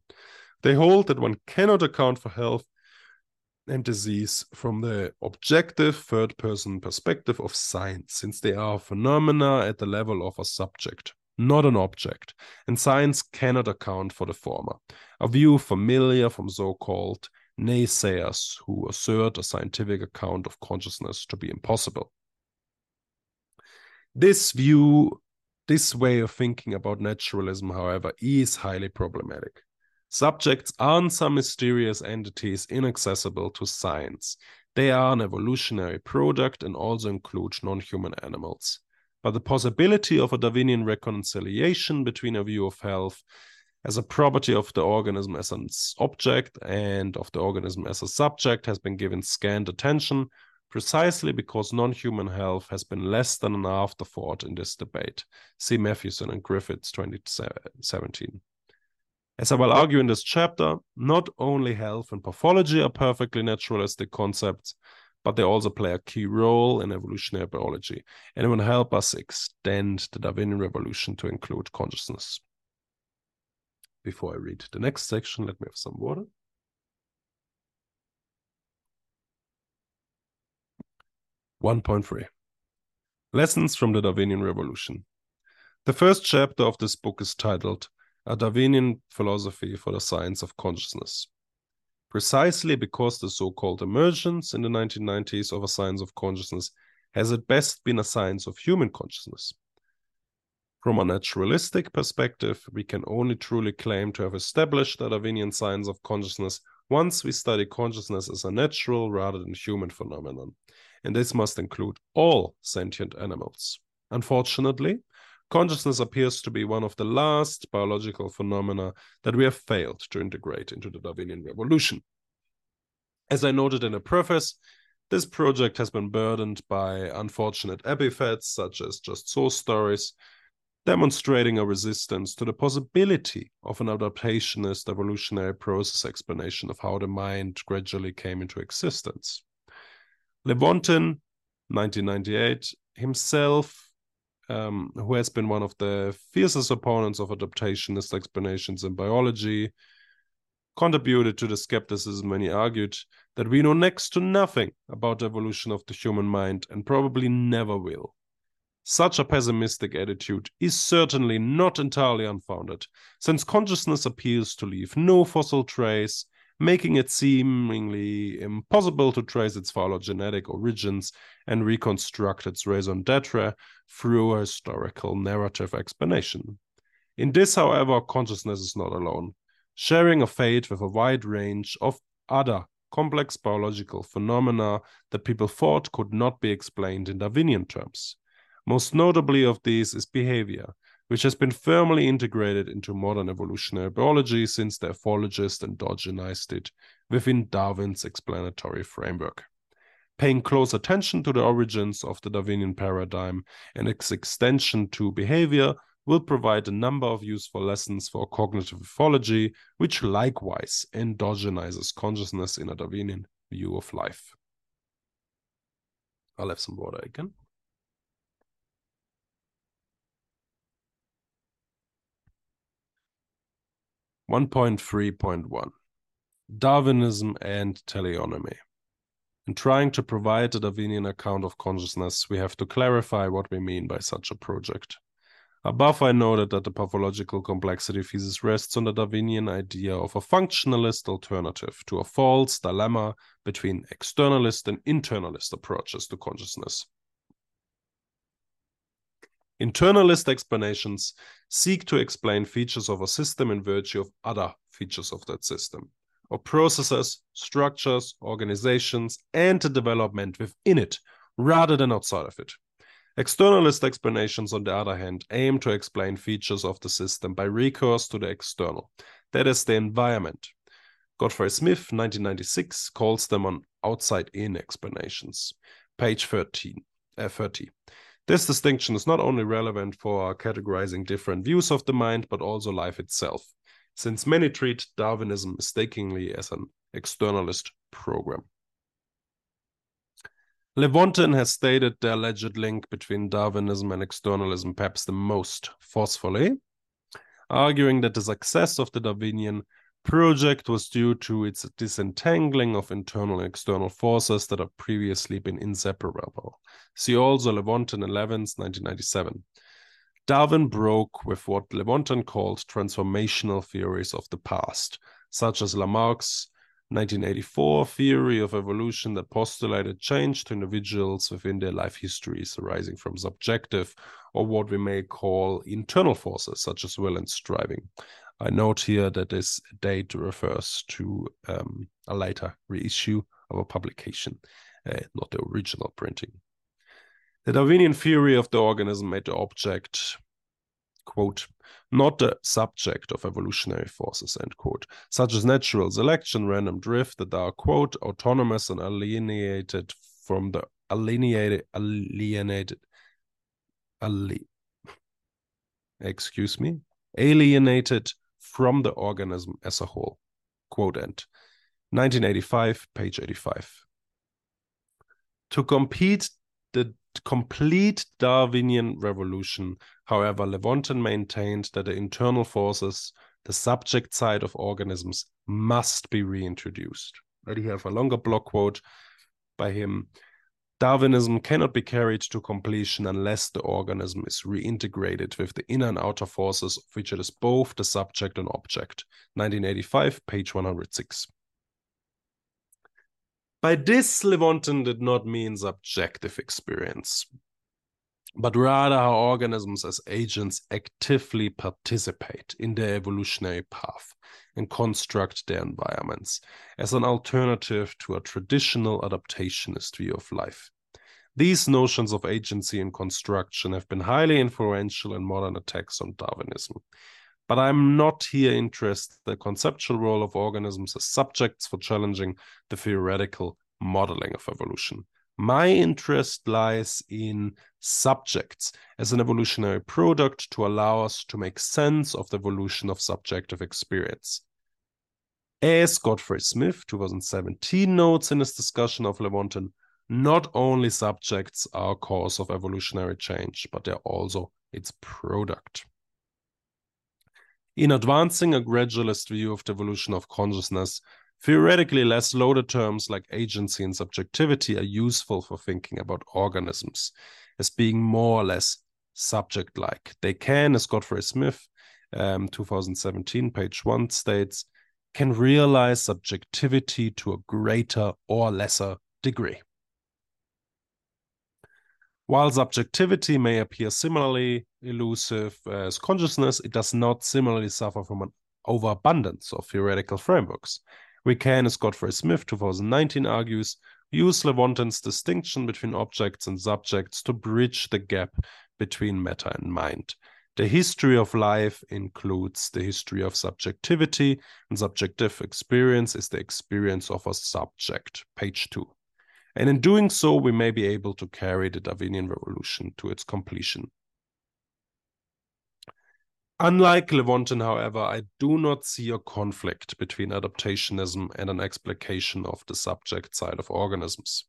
They hold that one cannot account for health and disease from the objective third person perspective of science, since they are phenomena at the level of a subject, not an object, and science cannot account for the former. A view familiar from so called naysayers who assert a scientific account of consciousness to be impossible this view, this way of thinking about naturalism, however, is highly problematic. Subjects aren't some mysterious entities inaccessible to science. They are an evolutionary product and also include non human animals. But the possibility of a Darwinian reconciliation between a view of health as a property of the organism as an object and of the organism as a subject has been given scant attention precisely because non-human health has been less than an afterthought in this debate. See Matthewson and Griffiths 2017. As I will argue in this chapter, not only health and pathology are perfectly naturalistic concepts, but they also play a key role in evolutionary biology and will help us extend the Darwinian revolution to include consciousness. Before I read the next section, let me have some water. 1.3 Lessons from the Darwinian Revolution. The first chapter of this book is titled A Darwinian Philosophy for the Science of Consciousness. Precisely because the so called emergence in the 1990s of a science of consciousness has at best been a science of human consciousness. From a naturalistic perspective, we can only truly claim to have established the Darwinian science of consciousness once we study consciousness as a natural rather than human phenomenon and this must include all sentient animals. Unfortunately, consciousness appears to be one of the last biological phenomena that we have failed to integrate into the Darwinian revolution. As I noted in a preface, this project has been burdened by unfortunate epithets such as just so stories, demonstrating a resistance to the possibility of an adaptationist evolutionary process explanation of how the mind gradually came into existence. Lewontin, 1998, himself, um, who has been one of the fiercest opponents of adaptationist explanations in biology, contributed to the skepticism when he argued that we know next to nothing about the evolution of the human mind and probably never will. Such a pessimistic attitude is certainly not entirely unfounded, since consciousness appears to leave no fossil trace making it seemingly impossible to trace its phylogenetic origins and reconstruct its raison d'etre through a historical narrative explanation. In this, however, consciousness is not alone, sharing a fate with a wide range of other complex biological phenomena that people thought could not be explained in Darwinian terms. Most notably of these is behavior, which has been firmly integrated into modern evolutionary biology since the ethologist endogenized it within Darwin's explanatory framework. Paying close attention to the origins of the Darwinian paradigm and its extension to behavior will provide a number of useful lessons for cognitive ethology, which likewise endogenizes consciousness in a Darwinian view of life. I'll have some water again. 1.3.1 Darwinism and teleonomy. In trying to provide a Darwinian account of consciousness, we have to clarify what we mean by such a project. Above, I noted that the pathological complexity thesis rests on the Darwinian idea of a functionalist alternative to a false dilemma between externalist and internalist approaches to consciousness. Internalist explanations seek to explain features of a system in virtue of other features of that system, or processes, structures, organizations, and the development within it, rather than outside of it. Externalist explanations, on the other hand, aim to explain features of the system by recourse to the external, that is, the environment. Godfrey Smith, 1996, calls them on outside in explanations. Page 13, uh, 30. This distinction is not only relevant for categorizing different views of the mind, but also life itself, since many treat Darwinism mistakenly as an externalist program. Lewontin has stated the alleged link between Darwinism and externalism perhaps the most forcefully, arguing that the success of the Darwinian project was due to its disentangling of internal and external forces that have previously been inseparable. See also Lewontin and Levins, 1997. Darwin broke with what Lewontin called transformational theories of the past, such as Lamarck's 1984 theory of evolution that postulated change to individuals within their life histories arising from subjective or what we may call internal forces such as will and striving. I note here that this date refers to um, a later reissue of a publication, uh, not the original printing. The Darwinian theory of the organism made the object quote, not the subject of evolutionary forces, end quote, such as natural selection, random drift that are, quote, autonomous and alienated from the alienated, alienated, ali, excuse me, alienated from the organism as a whole, quote end. 1985, page 85. To compete the complete Darwinian revolution, however, Lewontin maintained that the internal forces, the subject side of organisms, must be reintroduced. You have a longer block quote by him. Darwinism cannot be carried to completion unless the organism is reintegrated with the inner and outer forces of which it is both the subject and object. 1985, page 106. By this, Lewontin did not mean subjective experience, but rather how organisms as agents actively participate in their evolutionary path and construct their environments as an alternative to a traditional adaptationist view of life. These notions of agency and construction have been highly influential in modern attacks on Darwinism. But I'm not here interested in the conceptual role of organisms as subjects for challenging the theoretical modeling of evolution. My interest lies in subjects as an evolutionary product to allow us to make sense of the evolution of subjective experience. As Godfrey Smith, 2017, notes in his discussion of Lewontin, not only subjects are a cause of evolutionary change, but they're also its product. In advancing a gradualist view of the evolution of consciousness, theoretically less loaded terms like agency and subjectivity are useful for thinking about organisms as being more or less subject like. They can, as Godfrey Smith, um, 2017, page one, states, can realize subjectivity to a greater or lesser degree. While subjectivity may appear similarly elusive as consciousness, it does not similarly suffer from an overabundance of theoretical frameworks. We can, as Godfrey Smith 2019 argues, use Lewontin's distinction between objects and subjects to bridge the gap between matter and mind. The history of life includes the history of subjectivity, and subjective experience is the experience of a subject. Page 2. And in doing so, we may be able to carry the Darwinian revolution to its completion. Unlike Lewontin, however, I do not see a conflict between adaptationism and an explication of the subject side of organisms.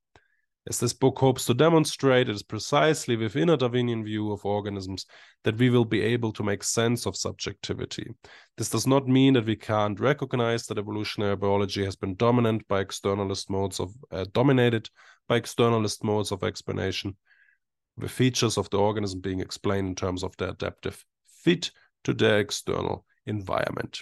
As this book hopes to demonstrate, it is precisely within a Darwinian view of organisms that we will be able to make sense of subjectivity. This does not mean that we can't recognize that evolutionary biology has been dominant by externalist modes of uh, dominated by externalist modes of explanation, the features of the organism being explained in terms of their adaptive fit to their external environment.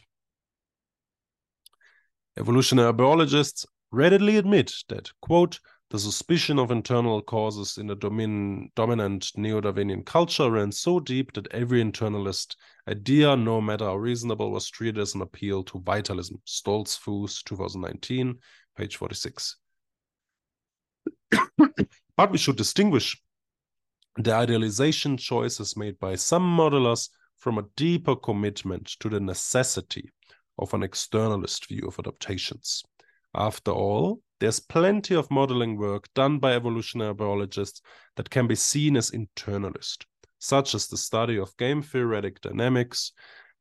Evolutionary biologists readily admit that, quote, the suspicion of internal causes in the domin dominant neo-Darwinian culture ran so deep that every internalist idea, no matter how reasonable, was treated as an appeal to vitalism. Stoltzfus, 2019, page 46. but we should distinguish the idealization choices made by some modelers from a deeper commitment to the necessity of an externalist view of adaptations. After all, there's plenty of modeling work done by evolutionary biologists that can be seen as internalist, such as the study of game theoretic dynamics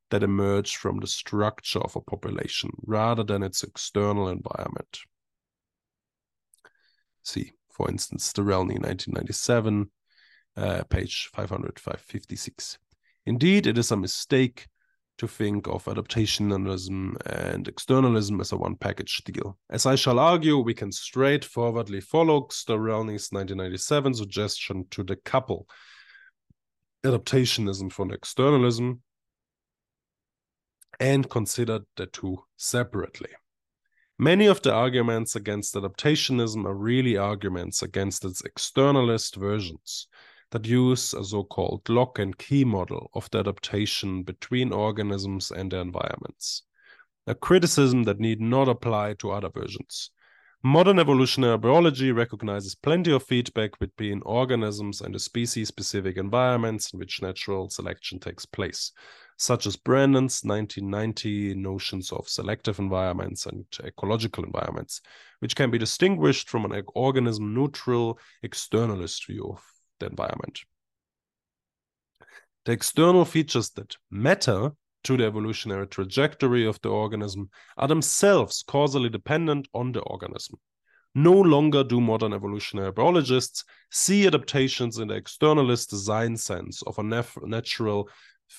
that emerge from the structure of a population rather than its external environment. See, for instance, Sterelny 1997, uh, page 500, 556. Indeed, it is a mistake to think of adaptationism and externalism as a one package deal. As I shall argue, we can straightforwardly follow Sterelny's 1997 suggestion to decouple adaptationism from externalism and consider the two separately. Many of the arguments against adaptationism are really arguments against its externalist versions that use a so-called lock and key model of the adaptation between organisms and their environments. A criticism that need not apply to other versions. Modern evolutionary biology recognizes plenty of feedback between organisms and the species specific environments in which natural selection takes place, such as Brandon's 1990 notions of selective environments and ecological environments, which can be distinguished from an organism neutral externalist view of the environment. The external features that matter to the evolutionary trajectory of the organism are themselves causally dependent on the organism. No longer do modern evolutionary biologists see adaptations in the externalist design sense of a natural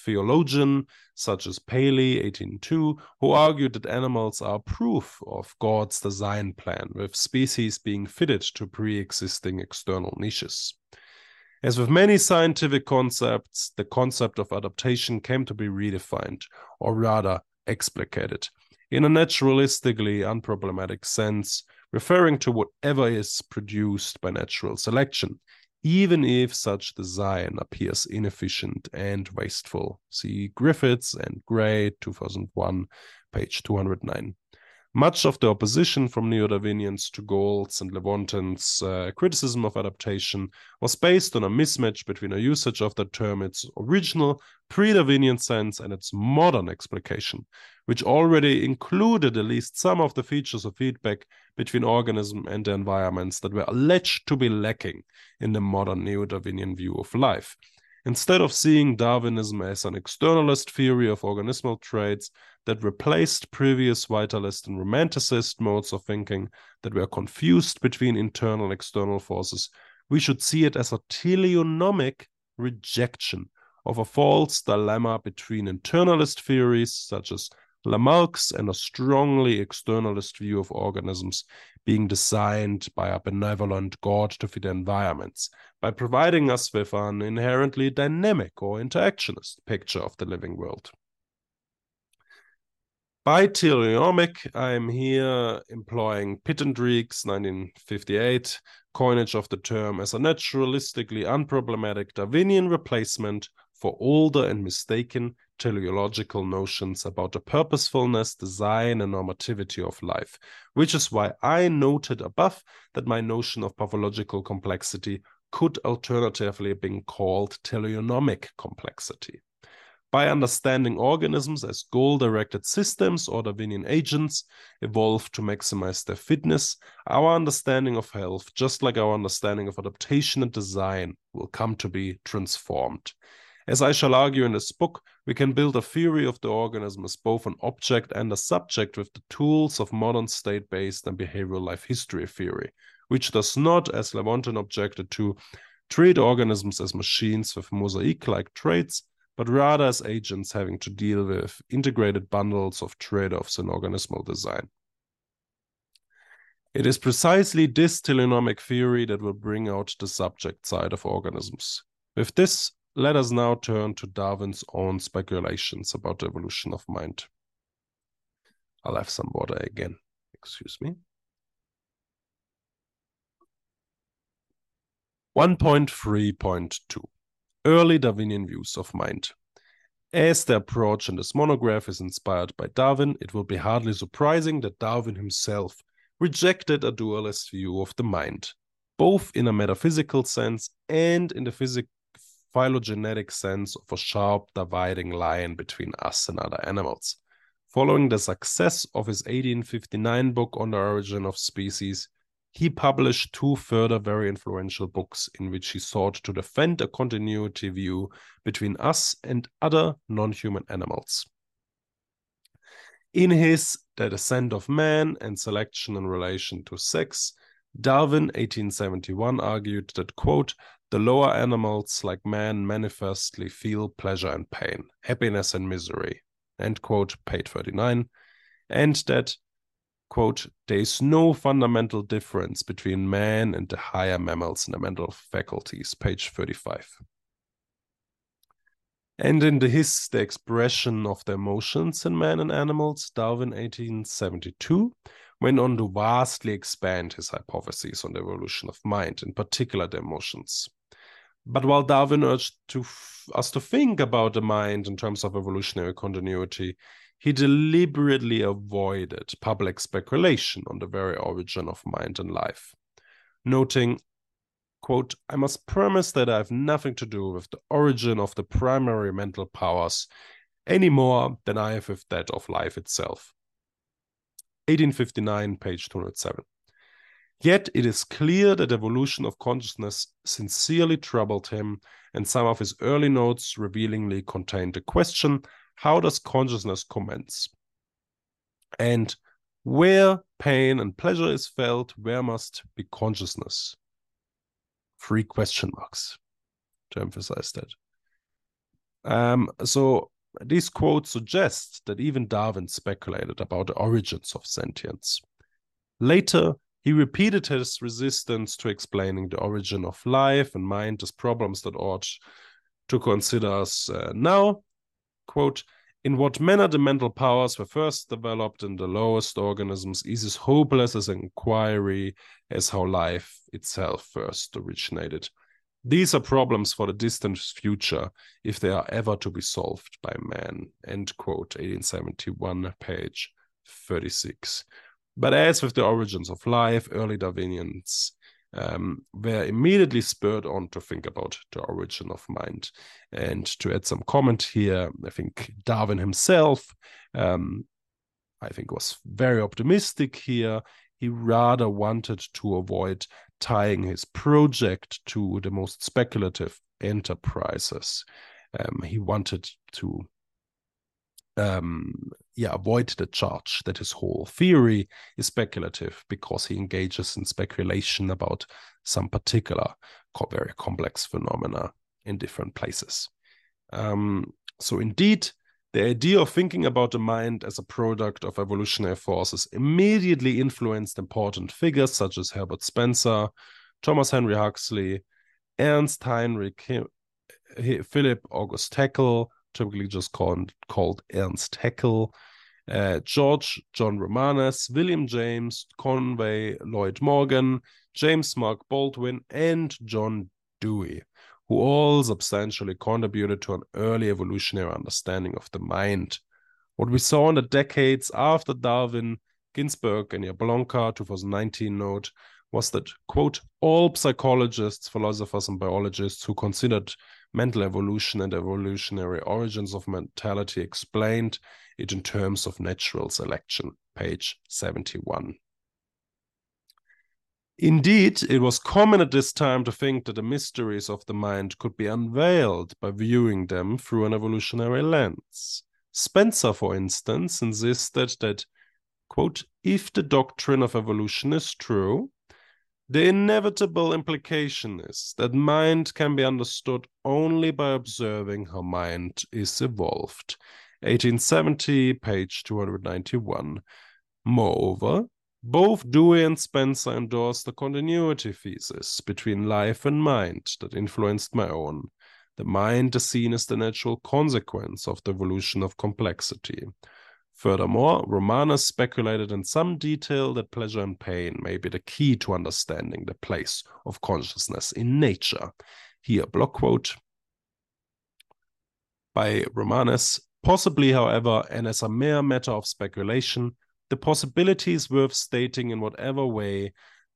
theologian such as Paley 1802 who argued that animals are proof of God's design plan with species being fitted to pre-existing external niches. As with many scientific concepts, the concept of adaptation came to be redefined, or rather explicated, in a naturalistically unproblematic sense, referring to whatever is produced by natural selection, even if such design appears inefficient and wasteful. See Griffiths and Gray, 2001, page 209. Much of the opposition from Neo-Darwinians to Gould's and Lewontin's uh, criticism of adaptation was based on a mismatch between a usage of the term its original pre-Darwinian sense and its modern explication, which already included at least some of the features of feedback between organism and the environments that were alleged to be lacking in the modern Neo-Darwinian view of life. Instead of seeing Darwinism as an externalist theory of organismal traits, that replaced previous vitalist and romanticist modes of thinking that were confused between internal and external forces, we should see it as a teleonomic rejection of a false dilemma between internalist theories such as Lamarck's and a strongly externalist view of organisms being designed by a benevolent God to fit environments, by providing us with an inherently dynamic or interactionist picture of the living world. By teleomic, I'm here employing Pittendrigh's 1958 coinage of the term as a naturalistically unproblematic Darwinian replacement for older and mistaken teleological notions about the purposefulness, design, and normativity of life, which is why I noted above that my notion of pathological complexity could alternatively be called teleonomic complexity. By understanding organisms as goal directed systems or Darwinian agents evolved to maximize their fitness, our understanding of health, just like our understanding of adaptation and design, will come to be transformed. As I shall argue in this book, we can build a theory of the organism as both an object and a subject with the tools of modern state based and behavioral life history theory, which does not, as Lewontin objected to, treat organisms as machines with mosaic like traits but rather as agents having to deal with integrated bundles of trade-offs in organismal design. It is precisely this teleonomic theory that will bring out the subject side of organisms. With this, let us now turn to Darwin's own speculations about the evolution of mind. I'll have some water again. Excuse me. 1.3.2 early Darwinian views of mind. As the approach in this monograph is inspired by Darwin, it will be hardly surprising that Darwin himself rejected a dualist view of the mind, both in a metaphysical sense and in the physic phylogenetic sense of a sharp dividing line between us and other animals. Following the success of his 1859 book on the origin of species, he published two further very influential books in which he sought to defend a continuity view between us and other non human animals. In his The Descent of Man and Selection in Relation to Sex, Darwin, 1871, argued that, quote, the lower animals, like man, manifestly feel pleasure and pain, happiness and misery, end quote, page 39, and that quote, there is no fundamental difference between man and the higher mammals in the mental faculties, page 35. And in the his, the expression of the emotions in man and animals, Darwin 1872 went on to vastly expand his hypotheses on the evolution of mind, in particular the emotions. But while Darwin urged to us to think about the mind in terms of evolutionary continuity, he deliberately avoided public speculation on the very origin of mind and life, noting, quote, I must premise that I have nothing to do with the origin of the primary mental powers any more than I have with that of life itself. 1859, page 207. Yet it is clear that evolution of consciousness sincerely troubled him, and some of his early notes revealingly contained the question how does consciousness commence? And where pain and pleasure is felt, where must be consciousness? Three question marks to emphasize that. Um, so these quotes suggest that even Darwin speculated about the origins of sentience. Later, he repeated his resistance to explaining the origin of life and mind as problems that ought to consider us uh, now. Quote, in what manner the mental powers were first developed in the lowest organisms is as hopeless as inquiry as how life itself first originated. These are problems for the distant future if they are ever to be solved by man. End quote, 1871, page 36. But as with the origins of life, early Darwinians um, were immediately spurred on to think about the origin of mind. And to add some comment here, I think Darwin himself, um, I think, was very optimistic here. He rather wanted to avoid tying his project to the most speculative enterprises. Um, he wanted to um, yeah, avoid the charge that his whole theory is speculative because he engages in speculation about some particular very complex phenomena in different places. Um, so, indeed, the idea of thinking about the mind as a product of evolutionary forces immediately influenced important figures such as Herbert Spencer, Thomas Henry Huxley, Ernst Heinrich, Philip August Haeckel, typically just called, called Ernst Haeckel, uh, George John Romanes, William James, Conway Lloyd Morgan, James Mark Baldwin, and John Dewey, who all substantially contributed to an early evolutionary understanding of the mind. What we saw in the decades after Darwin, Ginsburg, and Jablonka 2019 note was that, quote, all psychologists, philosophers, and biologists who considered mental evolution and evolutionary origins of mentality explained it in terms of natural selection, page 71. Indeed, it was common at this time to think that the mysteries of the mind could be unveiled by viewing them through an evolutionary lens. Spencer, for instance, insisted that, quote, if the doctrine of evolution is true, the inevitable implication is that mind can be understood only by observing how mind is evolved. 1870, page 291. Moreover, both Dewey and Spencer endorsed the continuity thesis between life and mind that influenced my own. The mind is seen as the natural consequence of the evolution of complexity. Furthermore, Romanes speculated in some detail that pleasure and pain may be the key to understanding the place of consciousness in nature. Here, block quote by Romanes. Possibly, however, and as a mere matter of speculation, the possibility is worth stating in whatever way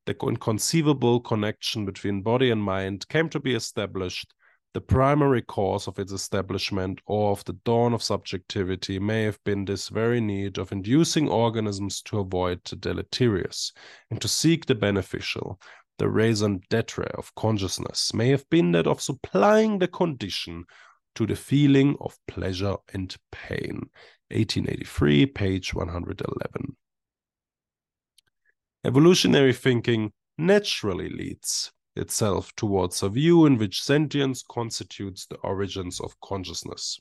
the inconceivable connection between body and mind came to be established the primary cause of its establishment or of the dawn of subjectivity may have been this very need of inducing organisms to avoid the deleterious and to seek the beneficial. The raison d'etre of consciousness may have been that of supplying the condition to the feeling of pleasure and pain. 1883, page 111. Evolutionary thinking naturally leads itself towards a view in which sentience constitutes the origins of consciousness.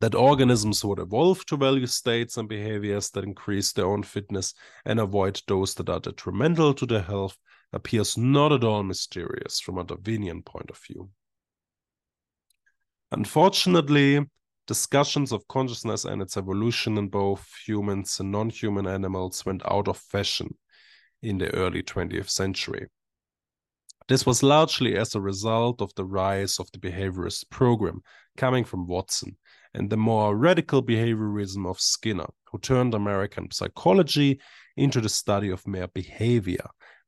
That organisms would evolve to value states and behaviors that increase their own fitness and avoid those that are detrimental to their health appears not at all mysterious from a Darwinian point of view. Unfortunately, discussions of consciousness and its evolution in both humans and non human animals went out of fashion in the early 20th century. This was largely as a result of the rise of the behaviorist program coming from Watson and the more radical behaviorism of Skinner, who turned American psychology into the study of mere behavior,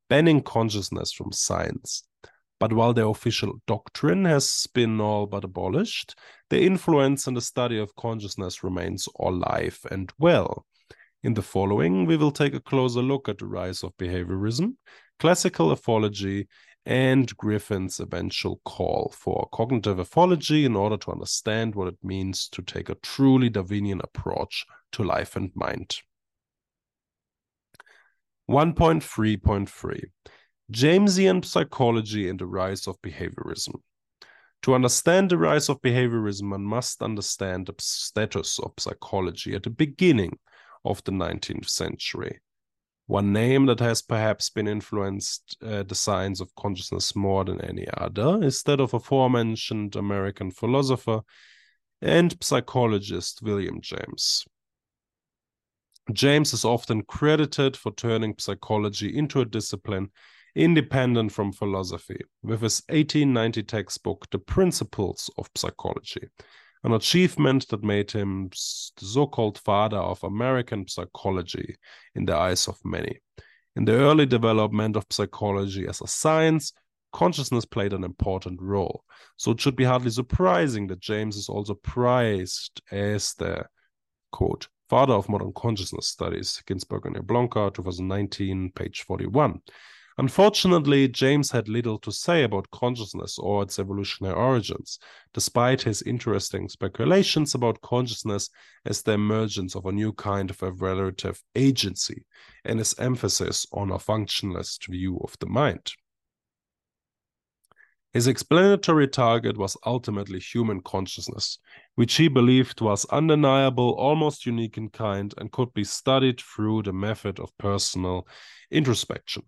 banning consciousness from science. But while their official doctrine has been all but abolished, their influence in the study of consciousness remains alive and well. In the following, we will take a closer look at the rise of behaviorism, classical ethology, and Griffin's eventual call for cognitive ethology in order to understand what it means to take a truly Darwinian approach to life and mind. 1.3.3 Jamesian psychology and the rise of behaviorism. To understand the rise of behaviorism, one must understand the status of psychology at the beginning of the 19th century. One name that has perhaps been influenced uh, the science of consciousness more than any other is that of aforementioned American philosopher and psychologist William James. James is often credited for turning psychology into a discipline independent from philosophy, with his 1890 textbook, The Principles of Psychology, an achievement that made him the so called father of American psychology in the eyes of many. In the early development of psychology as a science, consciousness played an important role. So it should be hardly surprising that James is also prized as the quote father of modern consciousness studies, Ginsburg and Jablonka, 2019, page 41. Unfortunately, James had little to say about consciousness or its evolutionary origins, despite his interesting speculations about consciousness as the emergence of a new kind of evaluative agency and his emphasis on a functionalist view of the mind. His explanatory target was ultimately human consciousness, which he believed was undeniable, almost unique in kind, and could be studied through the method of personal introspection.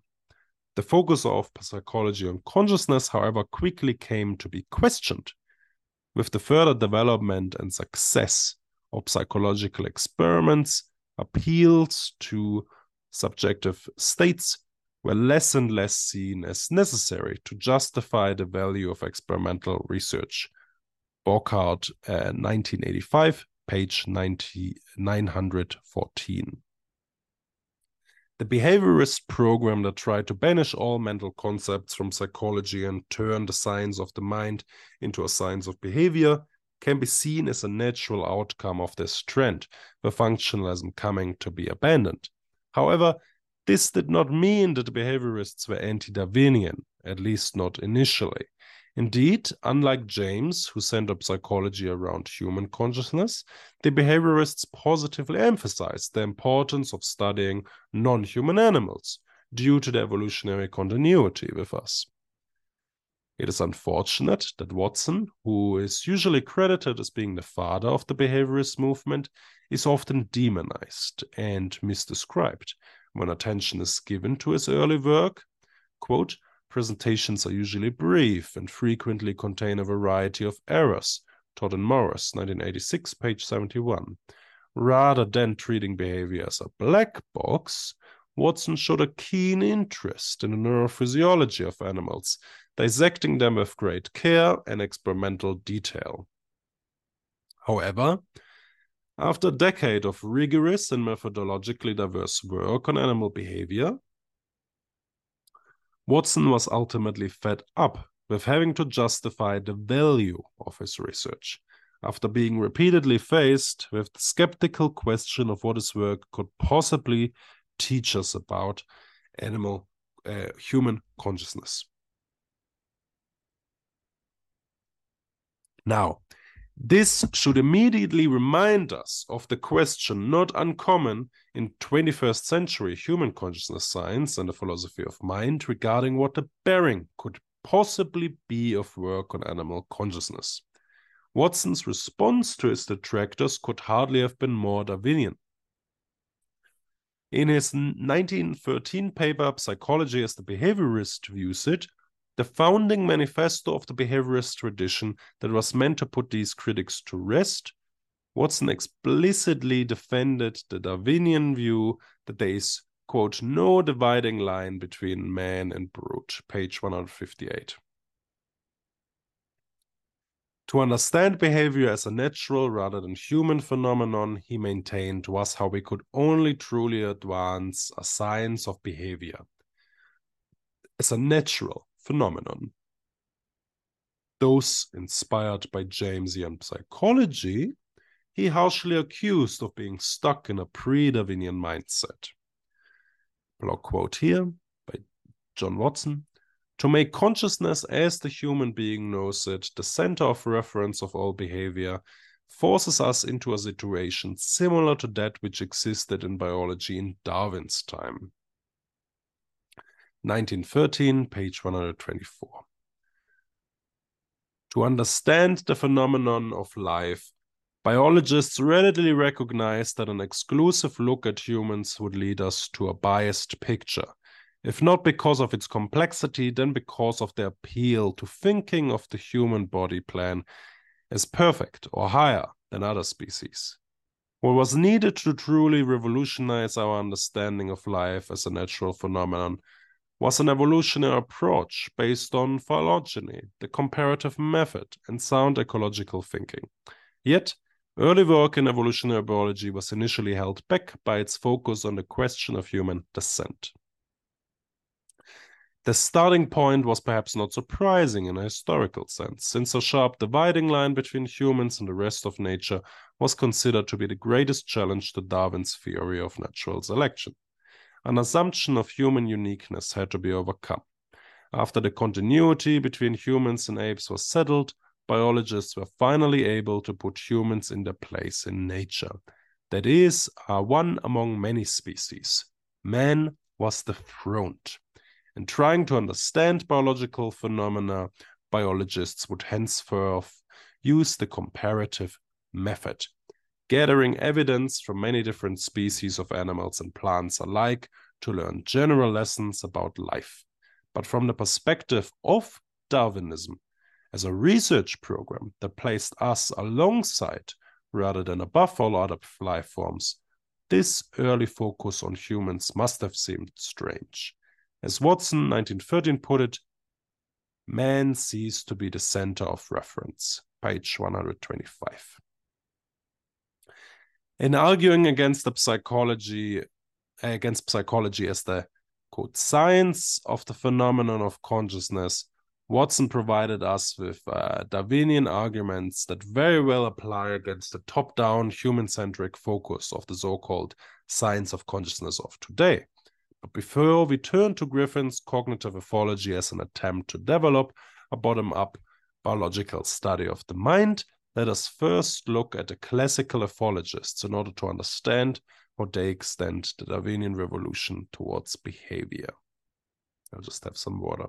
The focus of psychology on consciousness, however, quickly came to be questioned. With the further development and success of psychological experiments, appeals to subjective states were less and less seen as necessary to justify the value of experimental research. Burghardt, uh, 1985, page 90, 914 the behaviorist program that tried to banish all mental concepts from psychology and turn the science of the mind into a science of behavior can be seen as a natural outcome of this trend, with functionalism coming to be abandoned. However, this did not mean that the behaviorists were anti Darwinian, at least not initially. Indeed, unlike James, who centered psychology around human consciousness, the behaviorists positively emphasized the importance of studying non human animals due to the evolutionary continuity with us. It is unfortunate that Watson, who is usually credited as being the father of the behaviorist movement, is often demonized and misdescribed when attention is given to his early work. Quote, Presentations are usually brief and frequently contain a variety of errors. Todd and Morris, 1986, page 71. Rather than treating behavior as a black box, Watson showed a keen interest in the neurophysiology of animals, dissecting them with great care and experimental detail. However, after a decade of rigorous and methodologically diverse work on animal behavior, Watson was ultimately fed up with having to justify the value of his research after being repeatedly faced with the skeptical question of what his work could possibly teach us about animal uh, human consciousness. Now, this should immediately remind us of the question not uncommon in 21st century human consciousness science and the philosophy of mind regarding what the bearing could possibly be of work on animal consciousness. Watson's response to his detractors could hardly have been more Darwinian. In his 1913 paper, Psychology as the Behaviorist Views It, the founding manifesto of the behaviorist tradition that was meant to put these critics to rest, Watson explicitly defended the Darwinian view that there is, quote, no dividing line between man and brute, page 158. To understand behavior as a natural rather than human phenomenon, he maintained, was how we could only truly advance a science of behavior as a natural phenomenon. Those inspired by Jamesian psychology, he harshly accused of being stuck in a pre-Darwinian mindset. Blog quote here by John Watson. To make consciousness as the human being knows it the center of reference of all behavior forces us into a situation similar to that which existed in biology in Darwin's time. 1913, page 124. To understand the phenomenon of life, biologists readily recognize that an exclusive look at humans would lead us to a biased picture if not because of its complexity, then because of the appeal to thinking of the human body plan as perfect or higher than other species. What was needed to truly revolutionize our understanding of life as a natural phenomenon was an evolutionary approach based on phylogeny, the comparative method, and sound ecological thinking. Yet, early work in evolutionary biology was initially held back by its focus on the question of human descent. The starting point was perhaps not surprising in a historical sense, since a sharp dividing line between humans and the rest of nature was considered to be the greatest challenge to Darwin's theory of natural selection. An assumption of human uniqueness had to be overcome. After the continuity between humans and apes was settled, biologists were finally able to put humans in their place in nature. That is, are one among many species. Man was the front. In trying to understand biological phenomena, biologists would henceforth use the comparative method, gathering evidence from many different species of animals and plants alike to learn general lessons about life. But from the perspective of Darwinism, as a research program that placed us alongside rather than above all other life forms, this early focus on humans must have seemed strange. As Watson 1913 put it, man ceased to be the center of reference. Page 125. In arguing against the psychology against psychology as the quote science of the phenomenon of consciousness, Watson provided us with uh, Darwinian arguments that very well apply against the top down human centric focus of the so called science of consciousness of today. But before we turn to Griffin's cognitive ethology as an attempt to develop a bottom up biological study of the mind, let us first look at the classical ethologists in order to understand how they extend the Darwinian revolution towards behavior. I'll just have some water.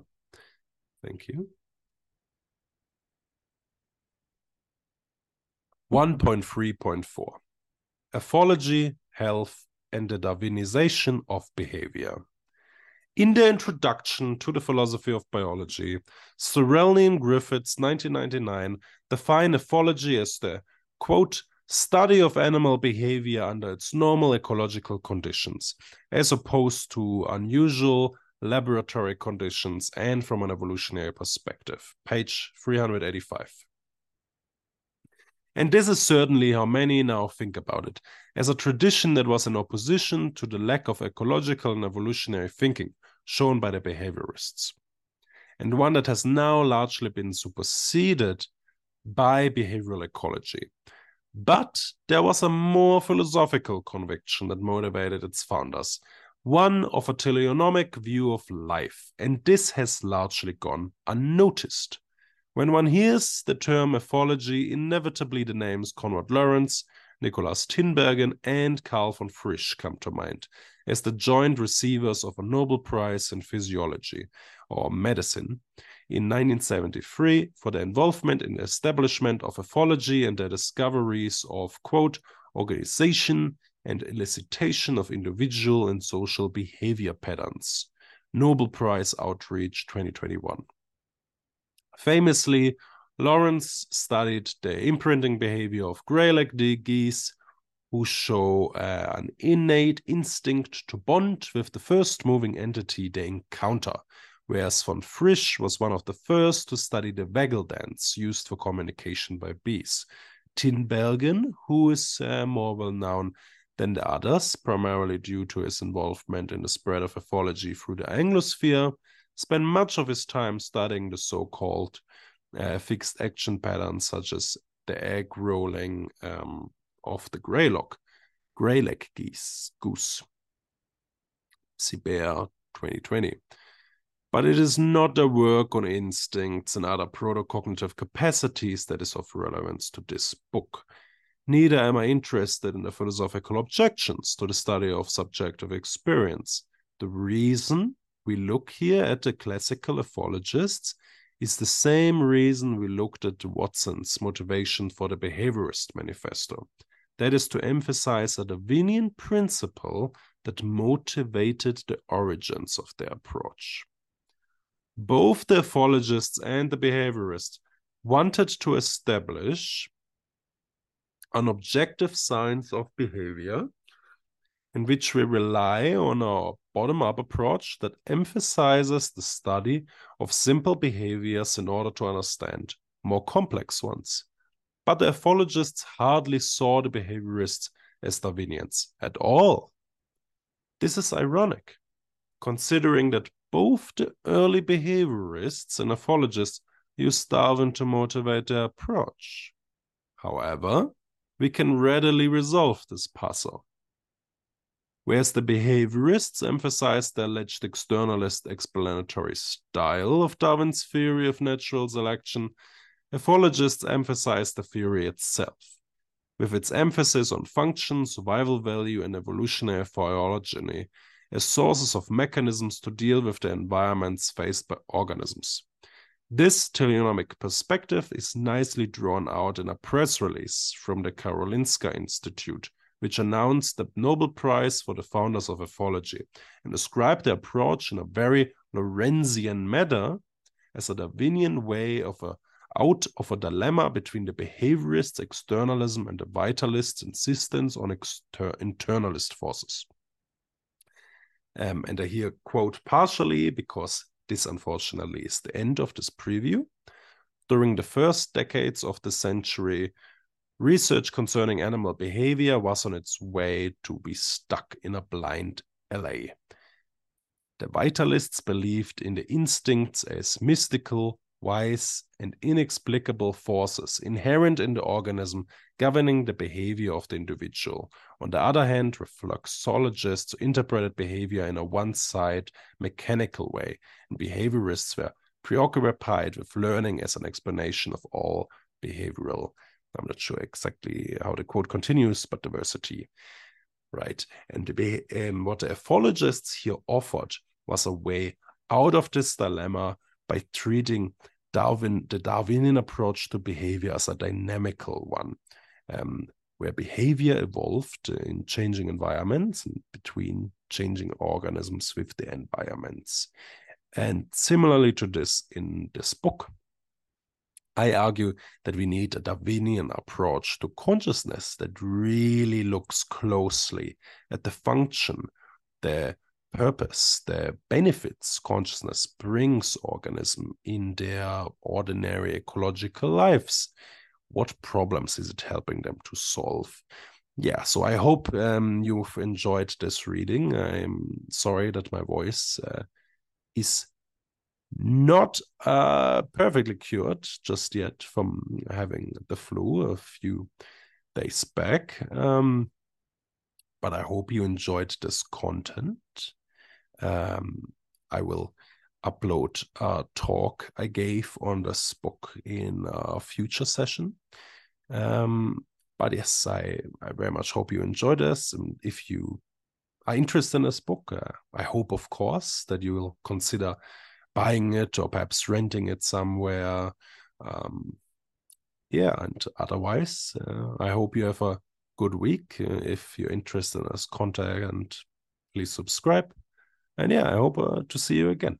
Thank you. 1.3.4 Ethology, Health, and the Darwinization of behavior. In the introduction to the philosophy of biology, Sterelny and Griffiths 1999 define ethology as the quote study of animal behavior under its normal ecological conditions, as opposed to unusual laboratory conditions and from an evolutionary perspective. Page 385. And this is certainly how many now think about it, as a tradition that was in opposition to the lack of ecological and evolutionary thinking shown by the behaviorists, and one that has now largely been superseded by behavioral ecology. But there was a more philosophical conviction that motivated its founders, one of a teleonomic view of life, and this has largely gone unnoticed. When one hears the term ethology, inevitably the names Konrad Lorenz, Nikolaus Tinbergen, and Karl von Frisch come to mind as the joint receivers of a Nobel Prize in Physiology or Medicine in 1973 for their involvement in the establishment of ethology and their discoveries of, quote, organization and elicitation of individual and social behavior patterns. Nobel Prize Outreach 2021. Famously, Lorenz studied the imprinting behavior of greylag geese who show uh, an innate instinct to bond with the first moving entity they encounter, whereas von Frisch was one of the first to study the waggle dance used for communication by bees. Tinbergen, who is uh, more well known than the others, primarily due to his involvement in the spread of ethology through the Anglosphere, spent much of his time studying the so-called uh, fixed action patterns, such as the egg rolling um, of the greylock, greylag geese, goose. CBR 2020. But it is not the work on instincts and other proto-cognitive capacities that is of relevance to this book. Neither am I interested in the philosophical objections to the study of subjective experience. The reason we look here at the classical ethologists is the same reason we looked at Watson's motivation for the Behaviorist Manifesto. That is to emphasize a Darwinian principle that motivated the origins of their approach. Both the ethologists and the behaviorists wanted to establish an objective science of behavior in which we rely on our bottom up approach that emphasizes the study of simple behaviors in order to understand more complex ones. But the ethologists hardly saw the behaviorists as Darwinians at all. This is ironic, considering that both the early behaviorists and ethologists used Darwin to motivate their approach. However, we can readily resolve this puzzle. Whereas the behaviorists emphasized the alleged externalist explanatory style of Darwin's theory of natural selection, ethologists emphasized the theory itself, with its emphasis on function, survival value, and evolutionary phylogeny as sources of mechanisms to deal with the environments faced by organisms. This teleonomic perspective is nicely drawn out in a press release from the Karolinska Institute, which announced the Nobel Prize for the founders of ethology and described the approach in a very Lorenzian manner as a Darwinian way of a out of a dilemma between the behaviorist externalism and the vitalist insistence on exter- internalist forces. Um, and I here quote partially because this, unfortunately, is the end of this preview. During the first decades of the century, research concerning animal behavior was on its way to be stuck in a blind alley. The vitalists believed in the instincts as mystical, wise, and inexplicable forces inherent in the organism governing the behavior of the individual. On the other hand, reflexologists interpreted behavior in a one side mechanical way, and behaviorists were preoccupied with learning as an explanation of all behavioral. I'm not sure exactly how the quote continues, but diversity. Right. And the, um, what the ethologists here offered was a way out of this dilemma by treating Darwin, the Darwinian approach to behavior as a dynamical one, um, where behavior evolved in changing environments and between changing organisms with the environments. And similarly to this in this book, I argue that we need a Darwinian approach to consciousness that really looks closely at the function, the purpose, the benefits consciousness brings organism in their ordinary ecological lives. What problems is it helping them to solve? Yeah, so I hope um, you've enjoyed this reading. I'm sorry that my voice uh, is not uh, perfectly cured just yet from having the flu a few days back. Um, but I hope you enjoyed this content um, I will upload a talk I gave on this book in a future session. Um, but yes, I, I very much hope you enjoy this. And if you are interested in this book, uh, I hope, of course, that you will consider buying it or perhaps renting it somewhere. Um, yeah, and otherwise, uh, I hope you have a good week. Uh, if you're interested in contact and please subscribe and yeah, I hope uh, to see you again.